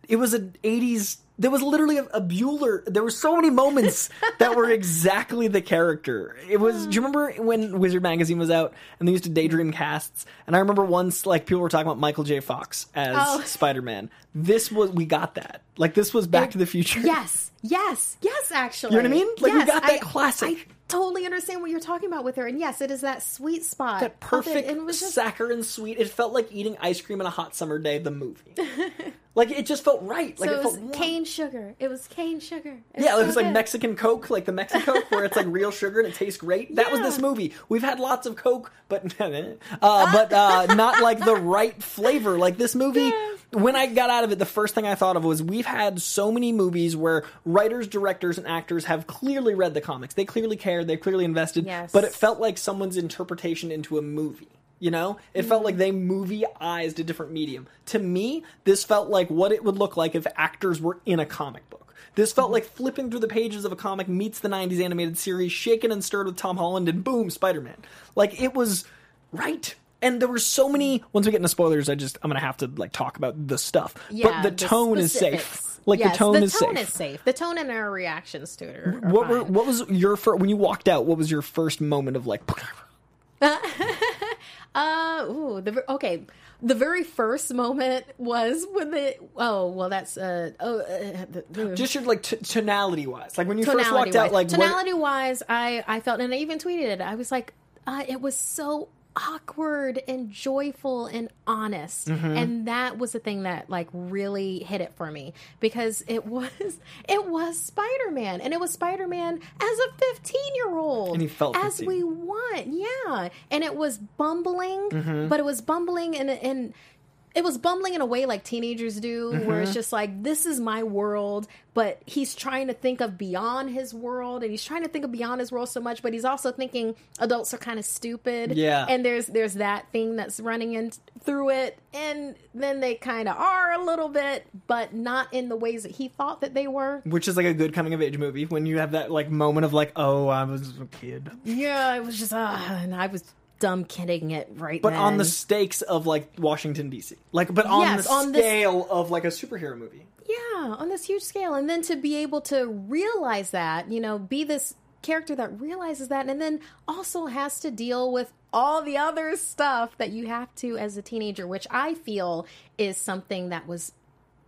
it was an 80s there was literally a, a Bueller. There were so many moments that were exactly the character. It was. Do you remember when Wizard magazine was out and they used to daydream casts? And I remember once, like people were talking about Michael J. Fox as Oh. Spider Man. This was we got that. Like this was Back to the Future. Yes, yes, yes. Actually, You know what I mean? Like, we got that I- classic. I totally understand what you're talking about with her, and yes, it is that sweet spot, that of it, perfect and it was just saccharine sweet. It felt like eating ice cream on a hot summer day. The movie, like it just felt right. Like so it it felt was warm. cane sugar. It was cane sugar. Yeah, it so was like good. Mexican Coke, like the Mexican Coke, where it's like real sugar and it tastes great. That was this movie. We've had lots of Coke, but uh, but uh, not like the right flavor. Like this movie, when I got out of it, the first thing I thought of was we've had so many movies where writers, directors, and actors have clearly read the comics. They clearly cared. They clearly invested. Yes. But it felt like someone's interpretation into a movie. You know, it felt like mm. they movie-ized a different medium. To me, this felt like what it would look like if actors were in a comic book. This felt mm-hmm. like flipping through the pages of a comic meets the 90s animated series, shaken and stirred with Tom Holland, and boom, Spider Man. Like, it was right. And there were so many. Once we get into spoilers, I just, I'm going to have to, like, talk about the stuff. Yeah, but the tone is safe. Like, Yes, the tone, is, tone safe. is safe. The tone and our reactions to it are, are What, were, what was your first, when you walked out, what was your first moment of, like, Uh, ooh, the okay. The very first moment was when the oh well that's uh oh uh, the, the- just your, like, t- tonality wise? Like, when you first walked out, wise. like, what- tonality wise, I I felt and I even tweeted it. I was like, uh, it was so awkward and joyful and honest, Mm-hmm. and that was the thing that like really hit it for me because it was it was Spider Man and it was Spider Man as a fifteen year old, And he felt as 15. we want, yeah, and it was bumbling, Mm-hmm. but it was bumbling and and it was bumbling in a way like teenagers do, where Mm-hmm. it's just like this is my world, but he's trying to think of beyond his world, and he's trying to think of beyond his world so much, but he's also thinking adults are kind of stupid. Yeah. and there's there's that thing that's running in through it, and then they kind of are a little bit, but not in the ways that he thought that they were. Which is like a good coming of age movie when you have that like moment of like, oh, I was a kid. Yeah, it was just ah, and I was dumb kidding it right But on the stakes of like Washington D.C., like, but on Yes, the on this- scale of like a superhero movie. Yeah, on this huge scale. And then to be able to realize that, you know, be this character that realizes that and then also has to deal with all the other stuff that you have to as a teenager, which I feel is something that was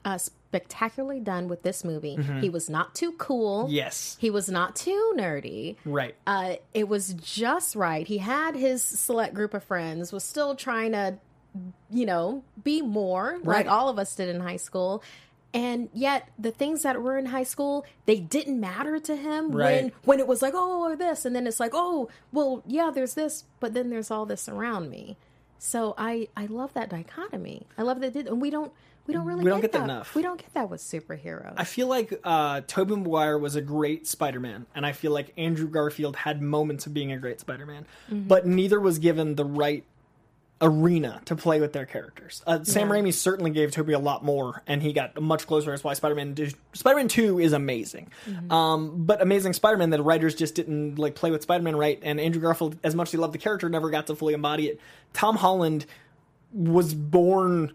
uh, spectacularly done with this movie. He was not too cool. Yes, He was not too nerdy. right. Uh, it was just right. He had his select group of friends, was still trying to, you know, be more Right. like all of us did in high school. And yet, the things that were in high school, they didn't matter to him when Right. when it was like, oh, or this, and then it's like, oh, well, yeah, there's this, but then there's all this around me. So I I love that dichotomy. I love that it did, and we don't we don't really We don't get, that enough. We don't get that with superheroes. I feel like uh, Tobey Maguire was a great Spider-Man, and I feel like Andrew Garfield had moments of being a great Spider-Man, Mm-hmm. but neither was given the right arena to play with their characters. Uh, Sam Yeah. Raimi certainly gave Tobey a lot more, and he got much closer. That's why Spider-Man Spider-Man Two is amazing, Mm-hmm. um, but Amazing Spider-Man the writers just didn't like play with Spider-Man right, and Andrew Garfield, as much as he loved the character, never got to fully embody it. Tom Holland was born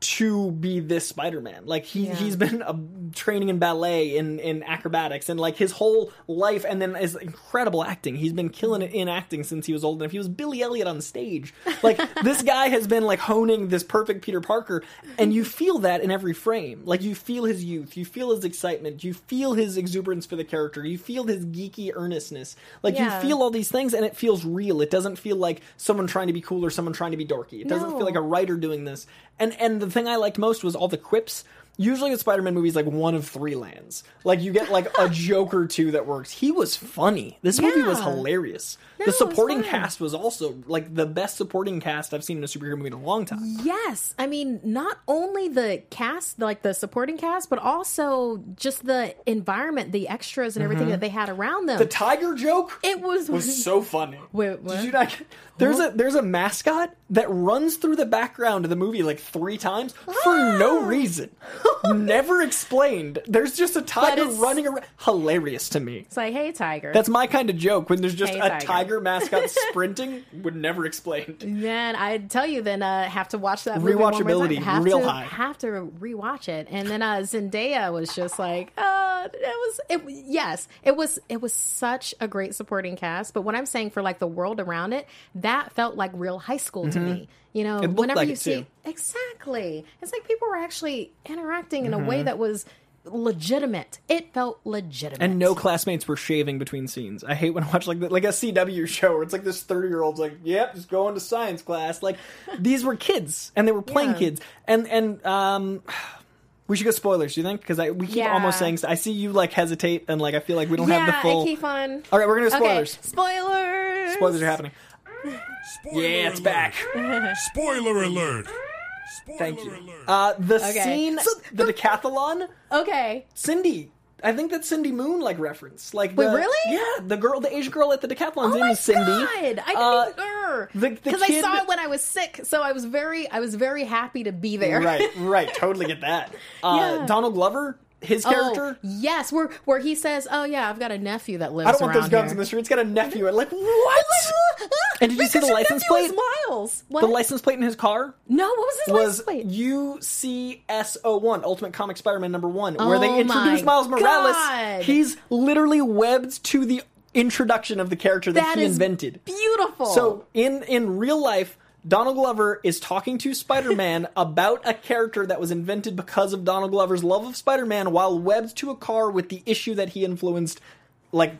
to be this Spider-Man. Like he Yeah. he's been uh, training in ballet in in acrobatics and like his whole life and then is incredible acting. He's been killing it in acting since he was old enough. He was Billy Elliot on stage. Like this guy has been like honing this perfect Peter Parker and you feel that in every frame. Like you feel his youth, you feel his excitement, you feel his exuberance for the character, you feel his geeky earnestness. Like Yeah. you feel all these things and it feels real. It doesn't feel like someone trying to be cool or someone trying to be dorky. It doesn't No. feel like a writer doing this. And and the thing I liked most was all the quips. Usually with Spider-Man movies, like one of three lands. Like you get like a joke or two that works. He was funny. This movie was Yeah. hilarious. No, the it was supporting fun. cast was also like the best supporting cast I've seen in a superhero movie in a long time. Yes, I mean not only the cast, like the supporting cast, but also just the environment, the extras, and everything that they had around them. Mm-hmm. The tiger joke it was, was so funny. Wait, what? Did you not? There's a there's a mascot that runs through the background of the movie like three times for no reason, never explained. There's just a tiger it's- running around. Hilarious to me. It's like, hey, tiger. That's my kind of joke when there's just Hey, a tiger. tiger, mascot sprinting. Would never explained. Man, I'd tell you then uh, have to watch that movie one more Rewatchability. Have real to, high. Have to rewatch it, and then uh, Zendaya was just like, uh, it was, it yes, it was, it was such a great supporting cast. But what I'm saying for like the world around it, that felt like real high school to me. You know, Mm-hmm. Whenever like you see exactly, it's like people were actually interacting in a Mm-hmm. way that was legitimate. It felt legitimate, And no classmates were shaving between scenes. I hate when I watch like the, like a CW show where it's like this thirty year old's like, "Yep, just going to science class." Like these were kids and they were playing Yeah. kids. And and um, we should go spoilers. Do you think? Because I we keep Yeah. almost saying I see you like hesitate and like I feel like we don't Yeah, have the full. I keep on. All right, we're gonna do Okay, spoilers. spoilers. Spoilers are happening. Spoiler Yeah, it's alert. back. Spoiler alert. Spoiler Thank you. alert. Uh, the Okay. scene, the decathlon. Okay, Cindy. I think that's Cindy Moon like reference. Like Wait, really? Yeah, the girl, the Asian girl at the decathlon's Oh name my is Cindy. god! I didn't Uh, even the- the because I saw it when I was sick, so I was very I was very happy to be there. right, right. Totally get that. Uh, Yeah. Donald Glover, his Oh, character. yes, where where he says, "Oh yeah, I've got a nephew that lives I don't want those guns here." in the street. It's got a nephew. And like what? Uh, uh, and did you see the license plate? Miles. What? The license plate in his car no, what was his was license plate? UCS01, Ultimate Comic Spider-Man number one, where they Oh introduced my Miles Morales. God. He's literally webbed to the introduction of the character that, That he invented. Beautiful. So in in real life, Donald Glover is talking to Spider-Man about a character that was invented because of Donald Glover's love of Spider-Man while webbed to a car with the issue that he influenced like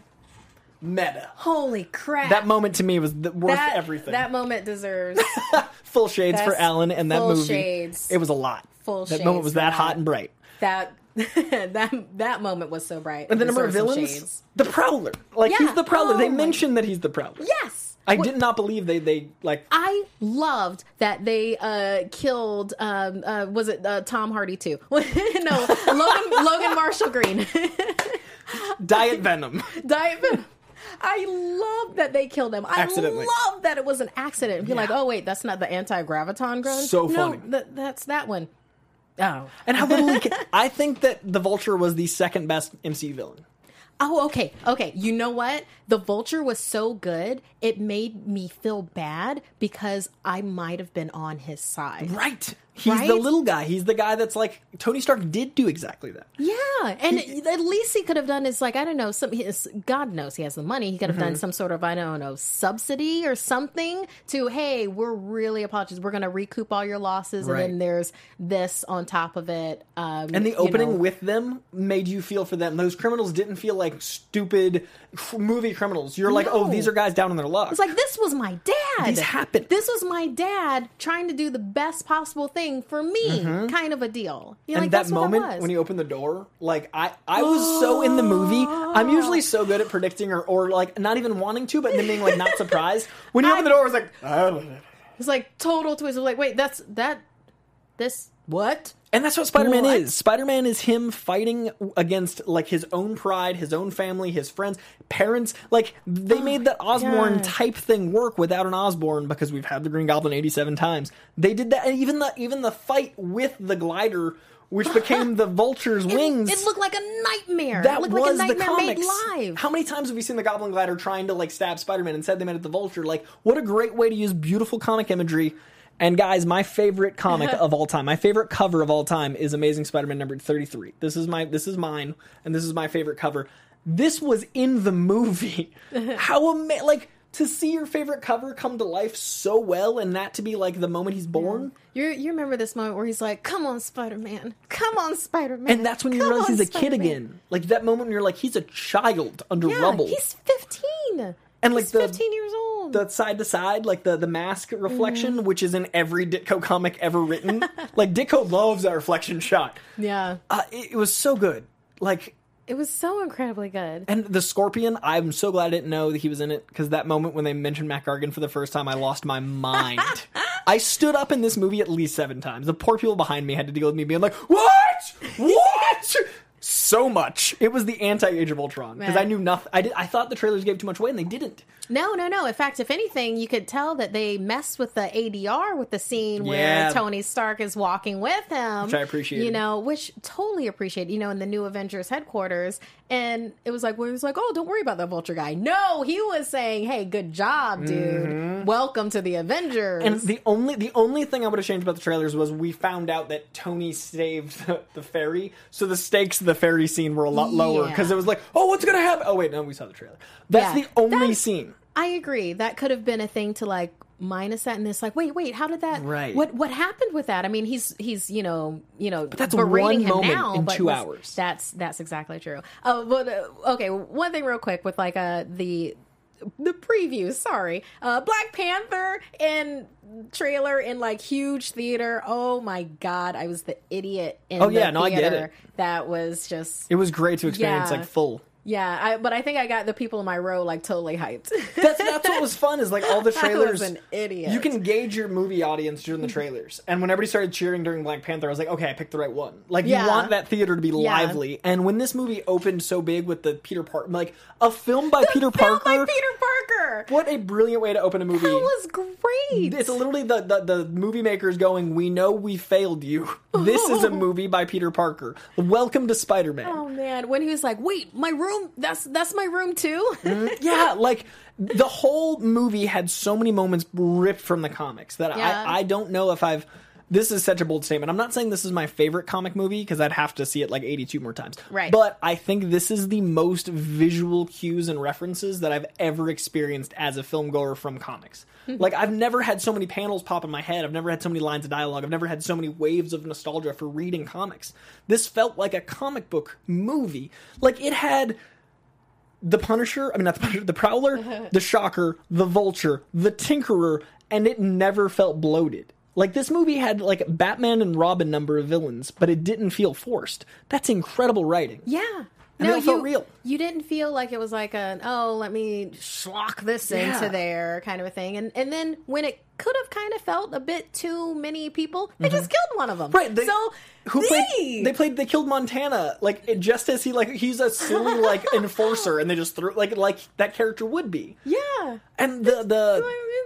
meta. holy crap! That moment to me was the, worth that, everything. That moment deserves full shades for Alan and that full movie. shades. It was a lot. Full shades. that moment was that hot and bright. that that that moment was so bright. And the number of villains, the Prowler. Like Yeah. he's the Prowler. Oh they mentioned that he's the Prowler. Yes. I did not believe they they like I loved that they uh, killed. Um, uh, was it uh, Tom Hardy too? no, Logan, Logan Marshall Green. Diet Venom. Diet Venom. I love that they killed him. I love that it was an accident. Be like, oh wait, that's not the anti-graviton gun. So no, funny. th- that's that one. Oh, And how little I think that the Vulture was the second best MCU villain. Oh, okay. Okay. You know what? The vulture was so good, it made me feel bad because I might have been on his side. Right. He's the little guy. He's the guy that's like Tony Stark did do exactly that. Yeah, and at least he could have done is like I don't know, some his, God knows he has the money. He could have done Mm-hmm. some sort of I don't know subsidy or something to hey, we're really apologies. We're going to recoup all your losses, Right. and then there's this on top of it. Um, And the opening know. with them made you feel for them. Those criminals didn't feel like stupid movie criminals. You're like, oh, these are guys down on their luck. It's like this was my dad. This happened. This was my dad trying to do the best possible thing for me, kind of a deal. Mm-hmm. You're and like, that moment that when you open the door, like I, I was so in the movie. I'm usually so good at predicting or, or like not even wanting to, but then being like not surprised. When you open the door, it's like, oh. It's like total twist. Was like, wait, that's that. This what? And that's what Spider-Man is. Spider-Man is him fighting against like his own pride, his own family, his friends, parents. Like they made that Osborn God. type thing work without an Osborn because we've had the Green Goblin 87 times. They did that and even the even the fight with the glider which became the Vulture's It- wings. It, looked like a nightmare. that it looked was like a the nightmare made comics. live. How many times have we seen the Goblin Glider trying to like stab Spider-Man and said they meant it the Vulture? Like, what a great way to use beautiful comic imagery. And guys, my favorite comic of all time, my favorite cover of all time is Amazing Spider-Man number 33. This is my this is mine and this is my favorite cover. This was in the movie. How ama- like to see your favorite cover come to life so well and that to be like the moment he's born. You you remember this moment where he's like, "Come on, Spider Man, come on, Spider Man," And that's when you Come realize on, he's a kid Spider-Man." again. Like that moment when you're like he's a child under Yeah, rubble. he's fifteen. And, like, he's the- fifteen years old. The side to side, like the the mask reflection, which is in every Ditko comic ever written. like Ditko loves that reflection shot. yeah, Uh, it, it was so good. Like, it was so incredibly good. and the Scorpion, I'm so glad I didn't know that he was in it because that moment when they mentioned Mac Gargan for the first time, I lost my mind. I stood up in this movie at least seven times. The poor people behind me had to deal with me being like, "What? What?" So much. It was the anti Age of Ultron because I knew nothing. I did. I thought the trailers gave too much away, and they didn't. No, no, no. In fact, if anything, you could tell that they messed with the ADR with the scene Yeah. where Tony Stark is walking with him. Which I appreciate. You know, which totally appreciate, you know, in the new Avengers headquarters. And it was like, well, he was like, oh, don't worry about that vulture guy. No, he was saying, hey, good job, dude. Welcome to the Avengers. Mm-hmm. And the only the only thing I would have changed about the trailers was we found out that Tony saved the, the ferry, so the stakes of the ferry scene were a lot lower Yeah. because it was like, oh, what's gonna happen? Oh wait, no, we saw the trailer. That's Yeah. the only That's- scene. I agree. That could have been a thing to like minus that, and it's like, wait, wait, how did that? Right. What what happened with that? I mean, he's he's you know you know but that's berating one him moment now, in but two hours. That's that's exactly true. Oh, but uh, okay, one thing real quick with like uh the the preview. Sorry, uh, Black Panther and trailer in like huge theater. Oh my god, I was the idiot in Oh, the yeah, no, I get it. That was just It was great to experience Yeah. like full. Yeah. I, but I think I got the people in my row like totally hyped. That's that's what was fun is like all the I trailers. was an idiot. You can gauge your movie audience during the trailers, and when everybody started cheering during Black Panther, I was like, okay, I picked the right one. Like Yeah. you want that theater to be Yeah. lively, and when this movie opened so big with the Peter Parker, like a film by Peter Felt Parker. like Peter Parker. What a brilliant way to open a movie. That was great. It's literally the, the, the movie makers going, We know we failed you. This is a movie by Peter Parker. Welcome to Spider Man. oh man, when he was like, "Wait, my room. That's that's my room too." Mm-hmm. Yeah, like the whole movie had so many moments ripped from the comics that Yeah. I, I don't know if I've. This is such a bold statement. I'm not saying this is my favorite comic movie because I'd have to see it like 82 more times. Right. But I think this is the most visual cues and references that I've ever experienced as a film goer from comics. Hmm. like I've never had so many panels pop in my head. I've never had so many lines of dialogue. I've never had so many waves of nostalgia for reading comics. This felt like a comic book movie. Like it had the Punisher, I mean not the Punisher, the Prowler, the Shocker, the Vulture, the Tinkerer, and it never felt bloated. Like this movie had like Batman and Robin number of villains, but it didn't feel forced. That's incredible writing. yeah, All you, felt real. You didn't feel like it was like a oh, let me schlock this Yeah. into there kind of a thing. And and then when it could have kind of felt a bit too many people, they just killed one of them. Mm-hmm. Right. They, so who played? they- played. They killed Montana. Like it, just as he like he's a silly like enforcer, and they just threw like like that character would be. yeah, And the the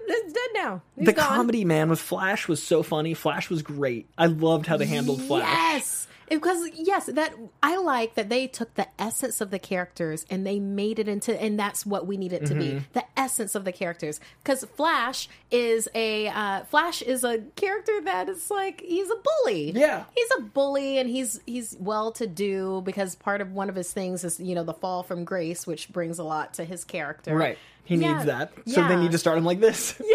it's dead now. He's the gone. comedy man with Flash was so funny. Flash was great. I loved how they handled Flash. Yes. Because yes, that I like that they took the essence of the characters and they made it into, and that's what we need it to Mm-hmm. be, the essence of the characters. Because Flash is a uh, Flash is a character that is like he's a bully. Yeah. he's a bully, and he's he's well to do because part of one of his things is you know the fall from grace, which brings a lot to his character. Right. He Yeah. needs that. So they need to start him like this. Yeah,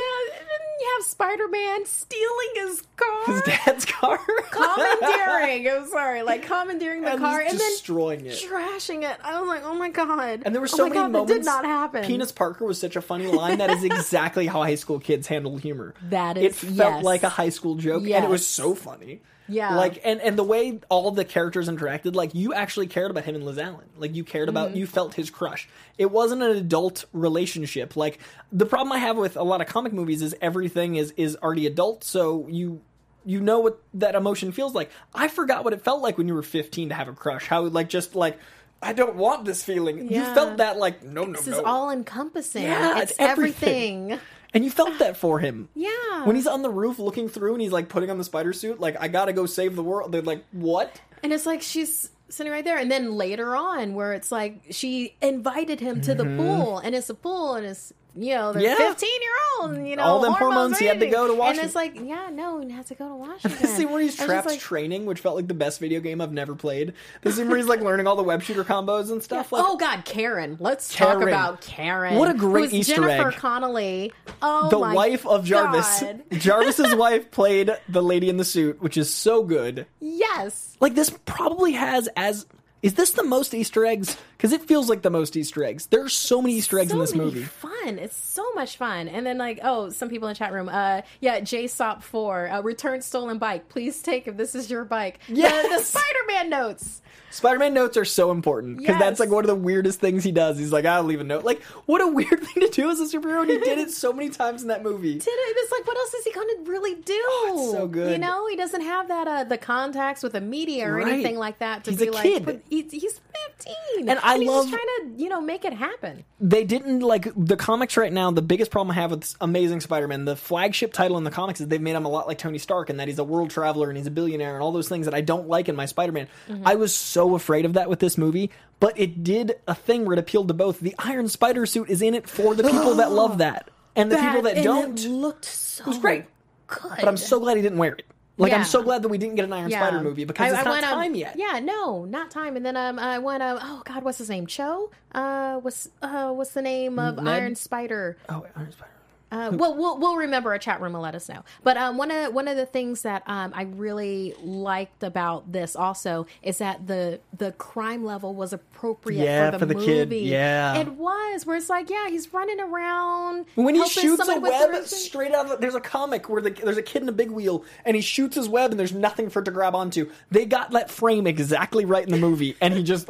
then you have Spider Man stealing his car. His dad's car. commandeering. I'm sorry, like commandeering the and car and then destroying it. trashing it. I was like, oh my god! And there were oh so my many god, moments. That did not happen. Penis Parker was such a funny line. That is exactly how high school kids handle humor. That it is- felt yes. like a high school joke, and it was so funny. Yeah. like and and the way all the characters interacted, like you actually cared about him and Liz Allen. Like you cared about, Mm-hmm. you felt his crush. It wasn't an adult relationship. Like the problem I have with a lot of comic movies is everything is is already adult, so you. You know what that emotion feels like. I forgot what it felt like when you were 15 to have a crush. How like just like I don't want this feeling. You felt that like no no this no. is all encompassing. Yeah, it's it's everything. everything. And you felt that for him. Yeah. When he's on the roof looking through and he's like putting on the spider suit, like, I gotta go save the world. They're like, what? and it's like she's sitting right there, and then later on, where it's like she invited him to the mm-hmm. pool, and it's a pool, and it's you know they're. Yeah. fifteen year old, and you know All them hormones, he had to go to Washington. and it's like yeah, no, he has to go to Washington. The scene where he's I was just trapped like, training, which felt like the best video game I've never played. The scene where he's like learning all the web shooter combos and stuff. Like, oh God, Karen! Let's talk about Karen. What a great Easter Jennifer egg. Connelly. Oh, the wife of Jarvis. Jarvis's wife played the lady in the suit, which is so good. Yes, Like this probably has as is this the most Easter eggs? Because it feels like the most Easter eggs. There are so many Easter eggs so in this movie. Fun. It's so much fun. And then like, oh, some people in the chat room. Uh, yeah, JSOP four. Uh, return stolen bike. Please take if this is your bike. The- the, Spider-Man notes. Spider-Man notes are so important because that's like one of the weirdest things he does. He's like, I'll leave a note. Like, what a weird thing to do as a superhero. And he did it so many times in that movie. Did it? It's like, what else is he to really do? it's so good. You know, he doesn't have that uh, the contacts with the media or Right. anything like that to He's be a like. kid. But he's, he's fifteen, And I he's love- just trying to you know make it happen. They didn't like the comics right now. The biggest problem I have with Amazing Spider-Man, the flagship title in the comics, is they've made him a lot like Tony Stark, and that he's a world traveler and he's a billionaire and all those things that I don't like in my Spider-Man. Mm-hmm. I was so afraid of that with this movie, but it did a thing where it appealed to both. The Iron Spider suit is in it for the people that love that, and the people that and don't. it looked so was great. good. But I'm so glad he didn't wear it. Like Yeah. I'm so glad that we didn't get an Iron Spider movie because I- it's I not um, time yet. Yeah, no, not time. And then um, I went. Uh, oh God, what's his name? Cho. Uh, what's uh, what's the name of Ned? Iron Spider? Oh, Iron Spider. Uh, well, we'll we'll remember. A chat room will let us know. But um, one of one of the things that um, I really liked about this also is that the the crime level was appropriate Yeah, for the, for the kid. movie. Yeah. it was. Where it's like, yeah, he's running around When he shoots a web straight out of there's a comic where the, there's a kid in a big wheel and he shoots his web and there's nothing for it to grab onto. They got that frame exactly right in the movie and he just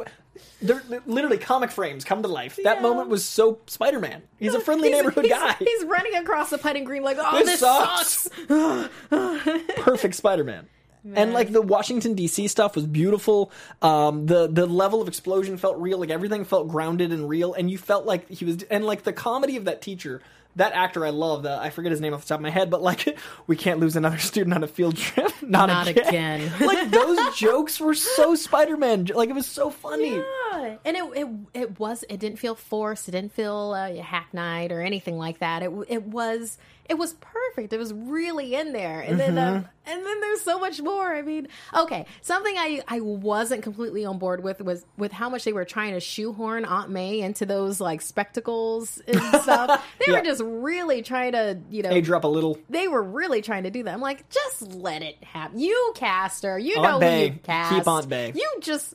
they're they're literally comic frames come to life. That Yeah. moment was so Spider-Man. He's a friendly He's- neighborhood he's- guy. He's running across the putting green like, oh, This this, sucks. sucks. Perfect Spider-Man. And like the Washington D.C. stuff was beautiful. Um, the the level of explosion felt real. Like everything felt grounded and real. And you felt like he was. And like the comedy of that teacher, that actor, I love. The I forget his name off the top of my head, but like we can't lose another student on a field trip. Not, Not again. again. like those jokes were so Spider-Man. Like it was so funny. Yeah, and it, it it was it didn't feel forced. It didn't feel uh, hackneyed or anything like that. It it was it was perfect. It was really in there. And then um, and then there's so much more. I mean, okay, something I I wasn't completely on board with was with how much they were trying to shoehorn Aunt May into those like spectacles and stuff. They Yeah. were just really trying to you know Age her up a little. they were really trying to do that. I'm like, just let it happen. You cast her. You Aunt know Bay. who you cast. Keep Aunt Bay. You just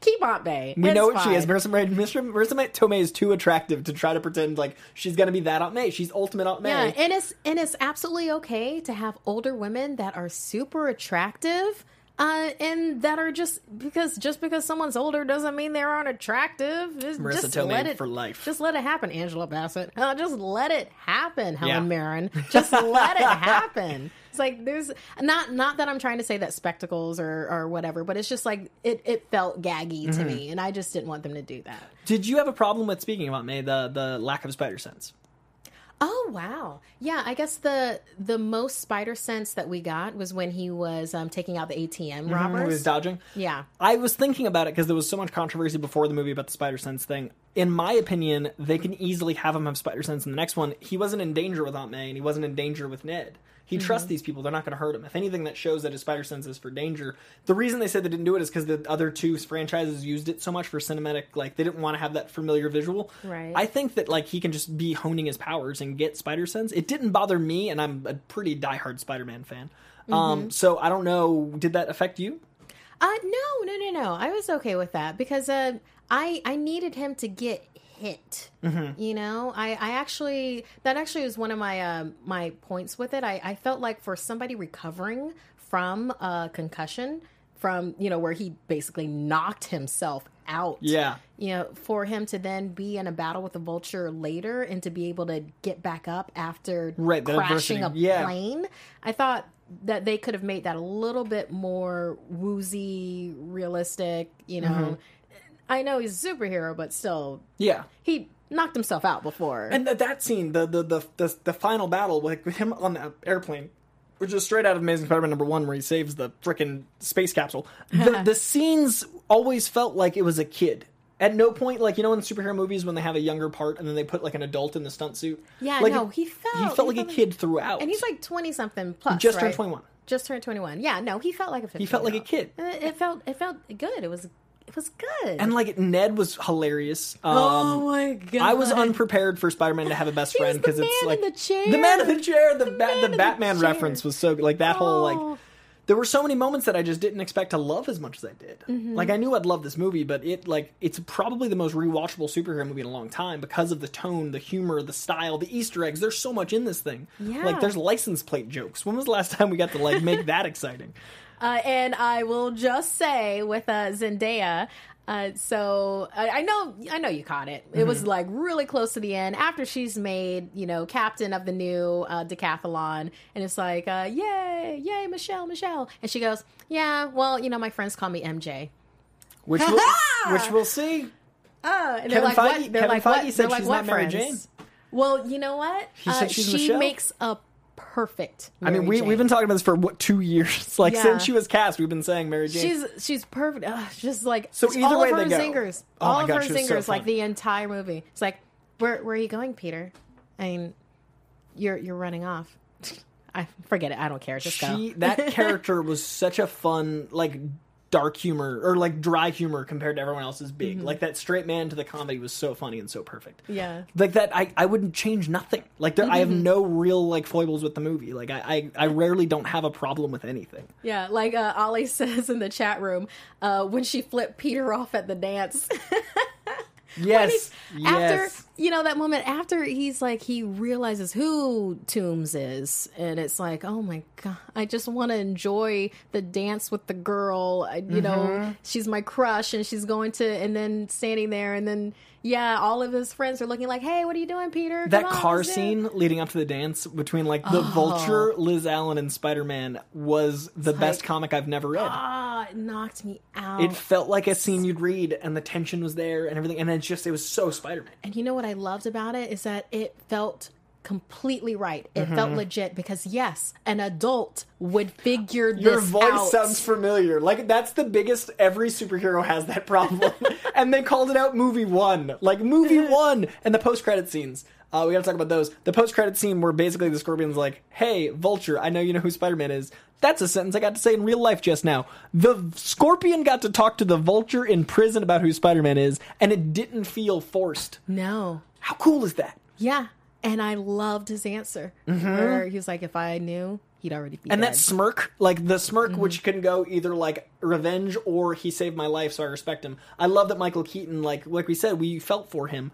keep Aunt Bay. We It's know what she is. fine. Marisa, Marisa, Marisa Tomei is too attractive to try to pretend like she's gonna be that Aunt May. She's ultimate Aunt May. Yeah, and it's and it's absolutely okay to have older women that are super attractive. uh, and that are just because just because someone's older doesn't mean they aren't attractive. Just, Marisa just let it for life. Just let it happen, Angela Bassett. Uh, just let it happen, Helen Yeah. Mirren. Just let it happen. It's like there's not not that I'm trying to say that spectacles or or whatever, but it's just like it it felt gaggy Mm-hmm. to me, and I just didn't want them to do that. Did you have a problem with speaking about May the the lack of spider sense? Oh wow, yeah. I guess the the most spider sense that we got was when he was um, taking out the ATM When he was dodging. Yeah. I was thinking about it because there was so much controversy before the movie about the spider sense thing. In my opinion, they can easily have him have spider sense in the next one. He wasn't in danger with Aunt May, and he wasn't in danger with Ned. He Mm-hmm. trusts these people; they're not going to hurt him. If anything, that shows that his spider sense is for danger. The reason they said they didn't do it is because the other two franchises used it so much for cinematic. Like they didn't want to have that familiar visual. Right. I think that like he can just be honing his powers and get spider sense. It didn't bother me, and I'm a pretty diehard Spider-Man fan. Mm-hmm. Um, so I don't know. Did that affect you? Uh, no, no, no, no. I was okay with that because uh, I I needed him to get hit. Mm-hmm. You know, I I actually that actually was one of my uh, my points with it. I I felt like for somebody recovering from a concussion, from you know where he basically knocked himself out. Yeah. You know, for him to then be in a battle with a vulture later and to be able to get back up after Right, crashing a. Yeah. plane, I thought that they could have made that a little bit more woozy, realistic. You know, Mm-hmm. I know he's a superhero, but still, Yeah. he knocked himself out before. And th- that scene, the the, the the the final battle, like with him on the airplane, which is straight out of Amazing Spider-Man number one, where he saves the frickin' space capsule. The, the scenes always felt like it was a kid. At no point, like you know, in superhero movies when they have a younger part and then they put like an adult in the stunt suit. yeah, like, no, he felt he felt like a kid throughout. and he's like twenty something plus. just turned 21. Just turned twenty one. Yeah, no, he felt like a. 15 He felt like a kid. It, it felt it felt good. It was was good. and like Ned was hilarious. Um, oh my god, I was unprepared for Spider-Man to have a best friend because it's like the the man in the chair, the, The ba- the the Batman chair. reference was so like that whole Oh. like. There were so many moments that I just didn't expect to love as much as I did. Mm-hmm. Like I knew I'd love this movie, but it like it's probably the most rewatchable superhero movie in a long time because of the tone, the humor, the style, the Easter eggs. There's so much in this thing. Yeah. Like there's license plate jokes. When was the last time we got to like make that exciting? Uh, and I will just say with uh, Zendaya. Uh, so I, I know, I know you caught it. It Mm-hmm. was like really close to the end after she's made, you know, captain of the new uh, decathlon, and it's like, uh, yay, yay, Michelle, Michelle, and she goes, yeah, well, you know, my friends call me MJ. Which we'll, which we'll see. Uh, and Kevin they're like, Feige- what? They're Kevin like, Feige what? said They're like, she's what friends? Well, you know what? He said Uh, she's she makes a perfect. I mean, we Jane. we've been talking about this for what two years? Like Yeah. since she was cast, we've been saying Mary Jane. She's she's perfect. Ugh, just like So just either all way of her they go. zingers, Oh all of God, her was so like the entire movie. It's like, where where are you going, Peter? I mean, you're you're running off. I forget it. I don't care. Just she go. that character was such a fun like dark humor or like dry humor compared to everyone else's big. Like that straight man to the comedy was so funny and so perfect. Yeah. Like that, I, I wouldn't change nothing. Like there, I have no real like foibles with the movie. Like I, I, I rarely don't have a problem with anything. Yeah, like uh, Ollie says in the chat room, uh, when she flipped Peter off at the dance. Yes, After you know that moment after he's like he realizes who Toombs is, and it's like, oh my god, I just want to enjoy the dance with the girl. I, you Mm-hmm. know, she's my crush, and she's going to, and then standing there, and then yeah, all of his friends are looking like, hey, what are you doing, Peter? that Come on, car let's do it." scene leading up to the dance between like the Oh. Vulture, Liz Allen, and Spider Man was the best like- comic I've never read. Ah, it knocked me out. it felt like a scene you'd read, and the tension was there, and everything, and it's just it was so Spider Man. And you know what I loved about it is that it felt completely right. It felt Mm-hmm. legit because yes, an adult would figure this out. Your voice out. sounds familiar. Like that's the biggest. Every superhero has that problem, and they called it out movie one, like movie one, and the post credit scenes. Uh, we got to talk about those. The post credit scene where basically the Scorpion's like, "Hey, Vulture, I know you know who Spider Man is." That's a sentence I got to say in real life just now. The Scorpion got to talk to the Vulture in prison about who Spider Man is, and it didn't feel forced. no. How cool is that? Yeah. And I loved his answer. Where he was like, if I knew, he'd already be Mm-hmm. and dead. that smirk like the smirk Mm-hmm. which can go either like revenge or he saved my life so i respect him i love that michael keaton like like we said we felt for him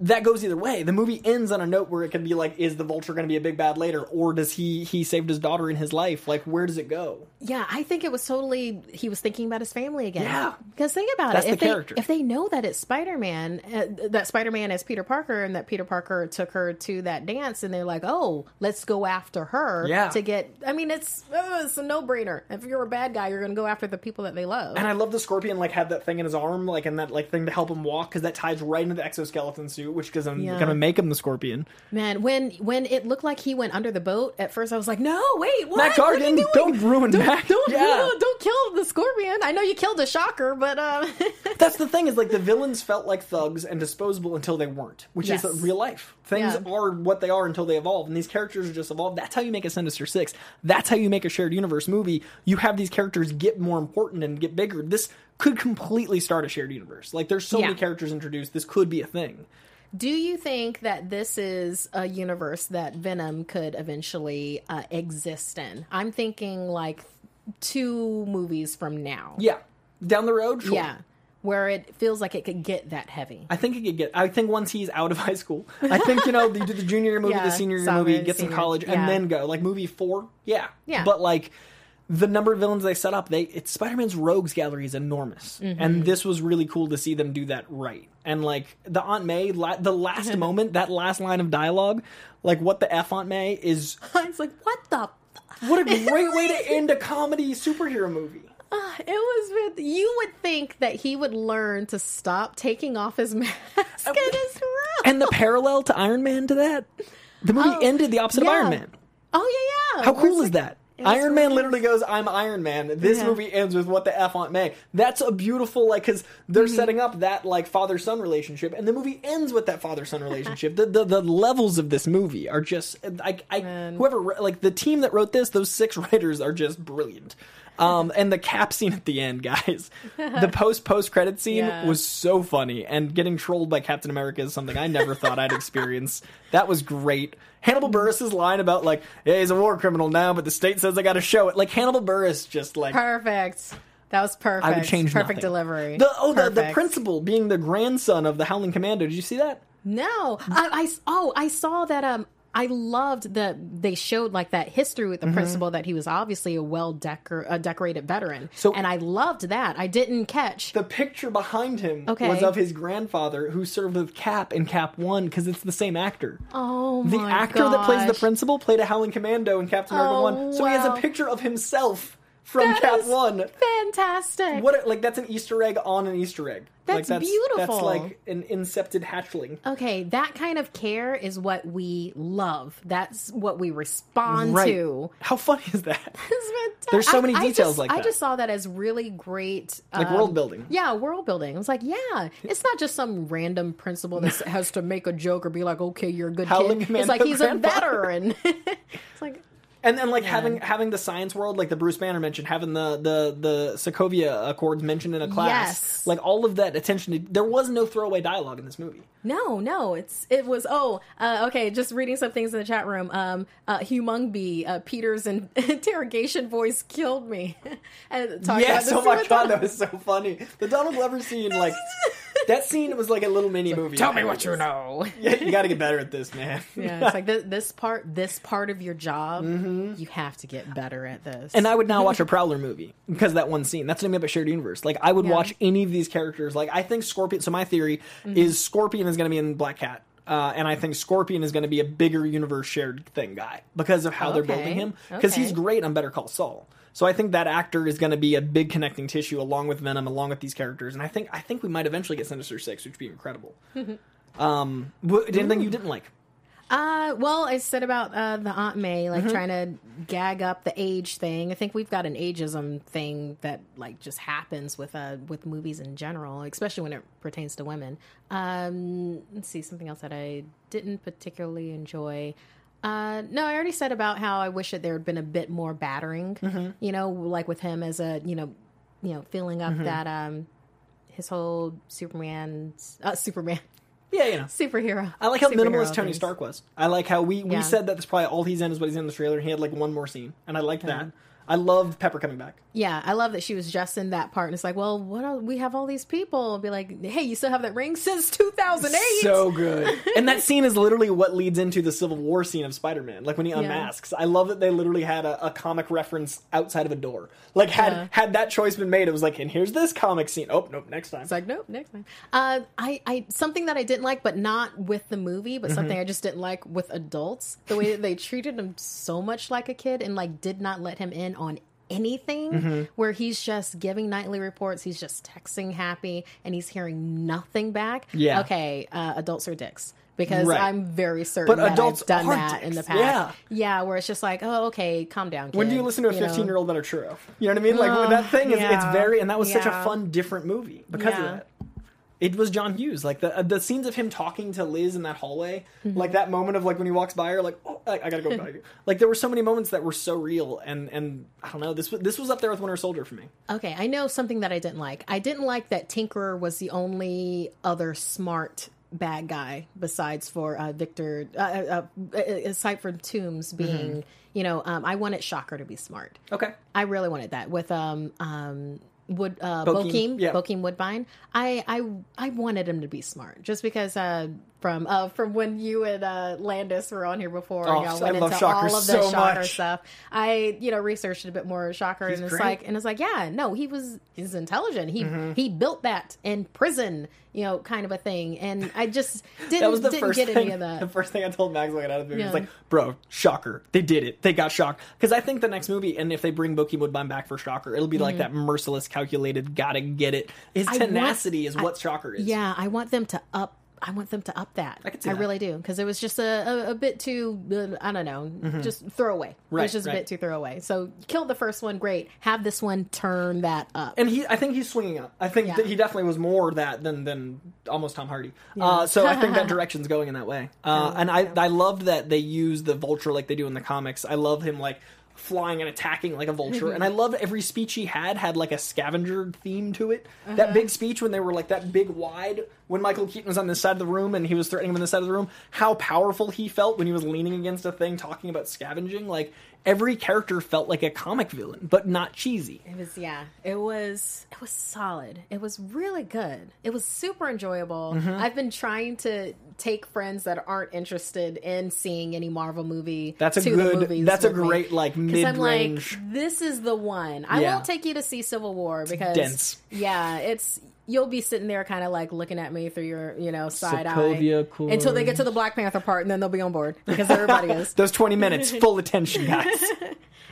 that goes either way. The movie ends on a note where it can be like, is the vulture going to be a big bad later, or does he he saved his daughter in his life? Like, where does it go? Yeah, I think it was totally he was thinking about his family again. Yeah. because think about That's it. the If they character. if they know that it's Spider Man, uh, that Spider Man is Peter Parker, and that Peter Parker took her to that dance, and they're like, oh, let's go after her. Yeah. to get. I mean, it's uh, it's a no brainer. If you're a bad guy, you're going to go after the people that they love. And I love the scorpion like had that thing in his arm, like and that like thing to help him walk because that ties right into the exoskeleton suit, which gives him Yeah. gonna make him the scorpion. Man, when when it looked like he went under the boat, at first I was like, "No, wait, what? Matt What are you Gargan, doing? don't ruin don't, Matt. Don't, don't kill the scorpion. I know you killed a shocker, but uh, That's the thing is like the villains felt like thugs and disposable until they weren't, which Yes. is real life. Things Yeah. are what they are until they evolve, and these characters are just evolved. That's how you make a Sinister Six. That's how you make a shared universe movie. You have these characters get more important and get bigger. This could completely start a shared universe. Like there's so Yeah. many characters introduced. This could be a thing. Do you think that this is a universe that Venom could eventually uh, exist in? I'm thinking like two movies from now. Yeah, down the road. Sure. Yeah, where it feels like it could get that heavy. I think he could get. I think once he's out of high school, I think you know you do the junior year movie, Yeah, the senior year movie, get some college, yeah. and then go like movie four. Yeah, Yeah. But like the number of villains they set up, they it's Spider Man's rogues gallery is enormous, Mm-hmm. and this was really cool to see them do that right. And like the Aunt May, la- the last moment, that last line of dialogue, like what the f Aunt May is. I was like, what the. What a great way to end a comedy superhero movie. It was with you would think that he would learn to stop taking off his mask and his robe. And the parallel to Iron Man to that, the movie Oh, ended the opposite yeah. of Iron Man. Oh yeah, yeah. How cool is like- that? Iron Man literally goes, "I'm Iron Man." This Yeah. movie ends with "What the f Aunt May." That's a beautiful like because they're Mm-hmm. setting up that like father son relationship, and the movie ends with that father son relationship. the, the the levels of this movie are just I, I Man. whoever like the team that wrote this, those six writers are just brilliant. Um, and the cap scene at the end, guys, the post post credit scene Yeah. was so funny, and getting trolled by Captain America is something I never thought I'd experience. That was great. Hannibal Buress' line about like, yeah, he's a war criminal now, but the state says I got to show it. Like Hannibal Buress, just like Perfect. That was perfect. I would change perfect nothing. delivery. The oh, the, the principal being the grandson of the Howling Commando. Did you see that? No, I, I oh I saw that. Um, I loved that they showed like that history with the mm-hmm. principal that he was obviously a well decor a decorated veteran. So- and I loved that. I didn't catch. The picture behind him Okay. was of his grandfather who served with Cap in Cap One because it's the same actor. oh The actor that plays the principal played a Howling Commando in Captain America Oh, One, so he has a oh, picture of himself from That is One. Fantastic. What a, like that's an Easter egg on an Easter egg. like, That's beautiful. That's like an incepted hatchling. Okay, that kind of care is what we love. That's what we respond Right. to. How funny is that? There's so many I details just- like that. I just saw that as really great, Like um, world building. Yeah, world building. I was like, yeah, it's not just some random principal that has to make a joke or be like, okay, you're a good Howling kid. It's like he's grandfather. a veteran. it's like, And then like having having the science world, like the Bruce Banner mentioned, having the the the Sokovia Accords mentioned in a class, Yes. like all of that attention. To, there was no throwaway dialogue in this movie. no, no, it's it was. Oh, uh, okay. Just reading some things in the chat room. Um, uh, Hugh Mungby, uh, Peter's in- interrogation voice killed me. and talking yes, about oh my god, that was so funny. The Donald Glover scene, like that scene was like a little mini movie. Tell me what you know. Yeah, you got to get better at this, man. Yeah, it's like this, this part, this part of your job, you have to get better at this. Mm-hmm. And I would now watch a Prowler movie because of that one scene. That's what I mean by shared universe. Like I would Yeah. watch any of these characters. Like I think Scorpion. So my theory Mm-hmm. is Scorpion is going to be in Black Cat. Uh, and I think Scorpion is going to be a bigger universe shared thing guy because of how they're building him. Because he's okay. great on Better Call Saul. So I think that actor is going to be a big connecting tissue along with Venom, along with these characters. And I think I think we might eventually get Sinister Six, which would be incredible. um, wh- anything you didn't like? Uh, well, I said about uh, the Aunt May, Mm-hmm. like trying to gag up the age thing. I think we've got an ageism thing that like just happens with uh with movies in general, especially when it pertains to women. Um, let's see something else that I didn't particularly enjoy. Uh, no, I already said about how I wish that there had been a bit more battering. Mm-hmm. You know, like with him as a you know, you know, filling up Mm-hmm. that um his whole Superman uh, Superman Yeah, you know. superhero. I like how superhero minimalist Tony things. Stark was. I like how we, we Yeah. said that that's probably all he's in is what he's in the trailer, and he had like one more scene, and I liked that. I love Pepper coming back. Yeah, I love that she was just in that part, and it's like, well, what? Else? We have all these people. Be like, hey, you still have that ring since 2008. So good. and that scene is literally what leads into the Civil War scene of Spider-Man. Like when he unmasks. I love that they literally had a, a comic reference outside of a door. Like had Yeah. had that choice been made, it was like, and here's this comic scene. Oh nope, next time. It's like, nope, next time. Uh, I, I, something that I didn't like, but not with the movie, but Mm-hmm. something I just didn't like with adults, the way that they treated him so much like a kid and like did not let him in on anything Mm-hmm. where he's just giving nightly reports he's just texting happy and he's hearing nothing back Yeah. okay uh, adults are dicks because Right. i'm very certain But that adults i've done are that in the past Yeah. yeah where it's just like oh okay calm down when do you listen to a 15 year old let her true? You know what I mean? Like Uh, that thing is it's very and that was such a fun different movie because Yeah. of that. It was John Hughes. Like the the scenes of him talking to Liz in that hallway, Mm-hmm. like that moment of like when he walks by her, like oh, I, I gotta go by you. Like there were so many moments that were so real, and and I don't know. This was this was up there with Winter Soldier for me. Okay, I know something that I didn't like. I didn't like that Tinkerer was the only other smart bad guy besides for uh, Victor, uh, uh, uh, aside from Toombs being, you know, um, I wanted Shocker to be smart. Okay, I really wanted that with um um Wood uh Bokeem, Bokeem, yeah. Bokeem Woodbine. I I I wanted him to be smart just because uh from uh from when you and uh Landis were on here before Oh, you know, I went love into Shocker all of the so Shocker much. stuff. I you know researched a bit more Shocker He's and it's great. like and it's like yeah no he was he's intelligent he Mm-hmm. he built that in prison you know kind of a thing and I just didn't that was the didn't get thing. any of that. The first thing I told Max when I got out of the movie Yeah. was like, "Bro, Shocker, they did it. They got Shocker." Because I think the next movie, and if they bring Bokeem Woodbine back for Shocker, it'll be like that merciless, calculated, gotta get it. His Mm-hmm. Want- tenacity is I- what Shocker is. Yeah, I want them to up. I want them to up that. I see that. really do because it was just a, a, a bit too. Uh, I don't know, just throwaway. it Right, was just a bit too throwaway. So kill the first one, great. Have this one turn that up. and he I think he's swinging up. I think Yeah. that he definitely was more that than than almost Tom Hardy. Uh, so I think that direction's going in that way. Uh, and I I loved that they used the vulture like they do in the comics. I love him like flying and attacking like a vulture. and I love every speech he had had like a scavenger theme to it. That big speech when they were like that big wide when Michael Keaton was on this side of the room and he was threatening him on this side of the room, how powerful he felt when he was leaning against a thing talking about scavenging. Like every character felt like a comic villain, but not cheesy. It was yeah. It was it was solid. It was really good. It was super enjoyable. Mm-hmm. I've been trying to take friends that aren't interested in seeing any Marvel movie. That's a to the good- movies that's a with me. great, like, 'Cause I'm like, this is the one. I Yeah. won't take you to see Civil War because dense. Yeah, it's you'll be sitting there kind of like looking at me through your you know side Sokovia eye until they get to the Black Panther part, and then they'll be on board because everybody is. Those 20 minutes, full attention, guys.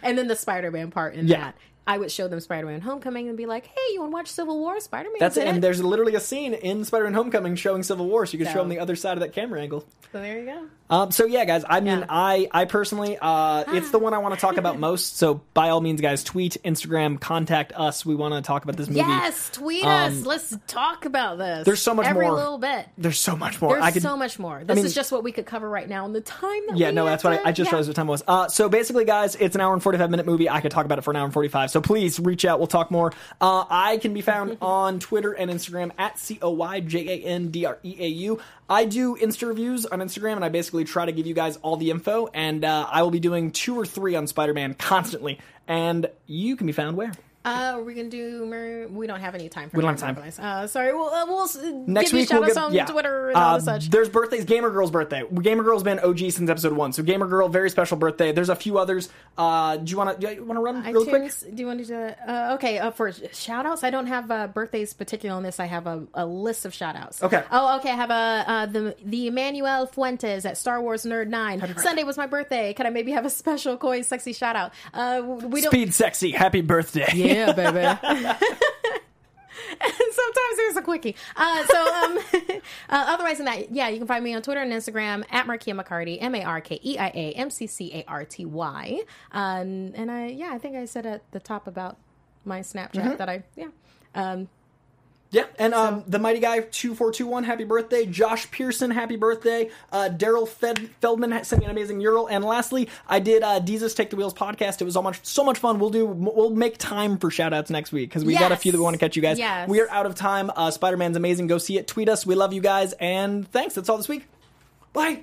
And then the Spider Man part in Yeah. that. I would show them Spider Man Homecoming and be like, "Hey, you want to watch Civil War? Spider Man." That's it. And there's literally a scene in Spider-Man: Homecoming showing Civil War, so you can show them the other side of that camera angle. So there you go. Um, so yeah, guys. I mean, Yeah. I I personally, uh, it's the one I want to talk about most. So by all means, guys, tweet, Instagram, contact us. We want to talk about this movie. Yes, tweet Um, us. Let's talk about this. there's so much Every more. little bit. There's so much more. There's I could so much more. This mean- is just what we could cover right now in the time that Yeah, no, that's what I, I just yeah. realized what time it was. Uh, so basically, guys, it's an hour and 45 minute movie. I could talk about it for an hour and 45. So please reach out. We'll talk more. Uh, I can be found on Twitter and Instagram at C O Y J A N D R E A U. I do Insta reviews on Instagram, and I basically try to give you guys all the info. And uh, I will be doing two or three on Spider Man constantly. And you can be found where? Uh, we're gonna do. Mary, we don't have any time for. We don't have time. Marvelous. Uh, sorry. We'll uh, we'll s- Next give you week shout we'll outs get on yeah. Twitter and all Uh, the such. There's birthdays. Gamer Girl's birthday. Gamer Girl's been OG since episode one. So Gamer Girl, very special birthday. There's a few others. Uh, do you want to want to run real quick? do you want to do that? Uh, okay, uh, for shout outs, I don't have uh, birthdays particular on this. I have a, a list of shout outs. Okay. Oh, okay. I have a, uh, the, the Emmanuel Fuentes at Star Wars Nerd 9. Sunday was my birthday. Could I maybe have a special, coy, sexy shout out? Uh, we don't. Speed sexy. Happy birthday. Yeah, baby. And sometimes there's a quickie. Uh, so, um, uh, otherwise than that, yeah, you can find me on Twitter and Instagram at Markeia McCarty, M A R K E I A M C C A R T Y. Um, and I, yeah, I think I said at the top about my Snapchat that I, yeah. Um, Yeah, and um, the mighty guy two four two one, happy birthday! Josh Pearson, happy birthday! Uh, Daryl Fed- Feldman sent me an amazing mural, and lastly, I did uh, Jesus Take the Wheels podcast. It was so much so much fun. We'll do we'll make time for shout outs next week because we got a few that we want to catch you guys. Yes. We are out of time. Uh, Spider Man's amazing. Go see it. Tweet us. We love you guys, and thanks. That's all this week. Bye.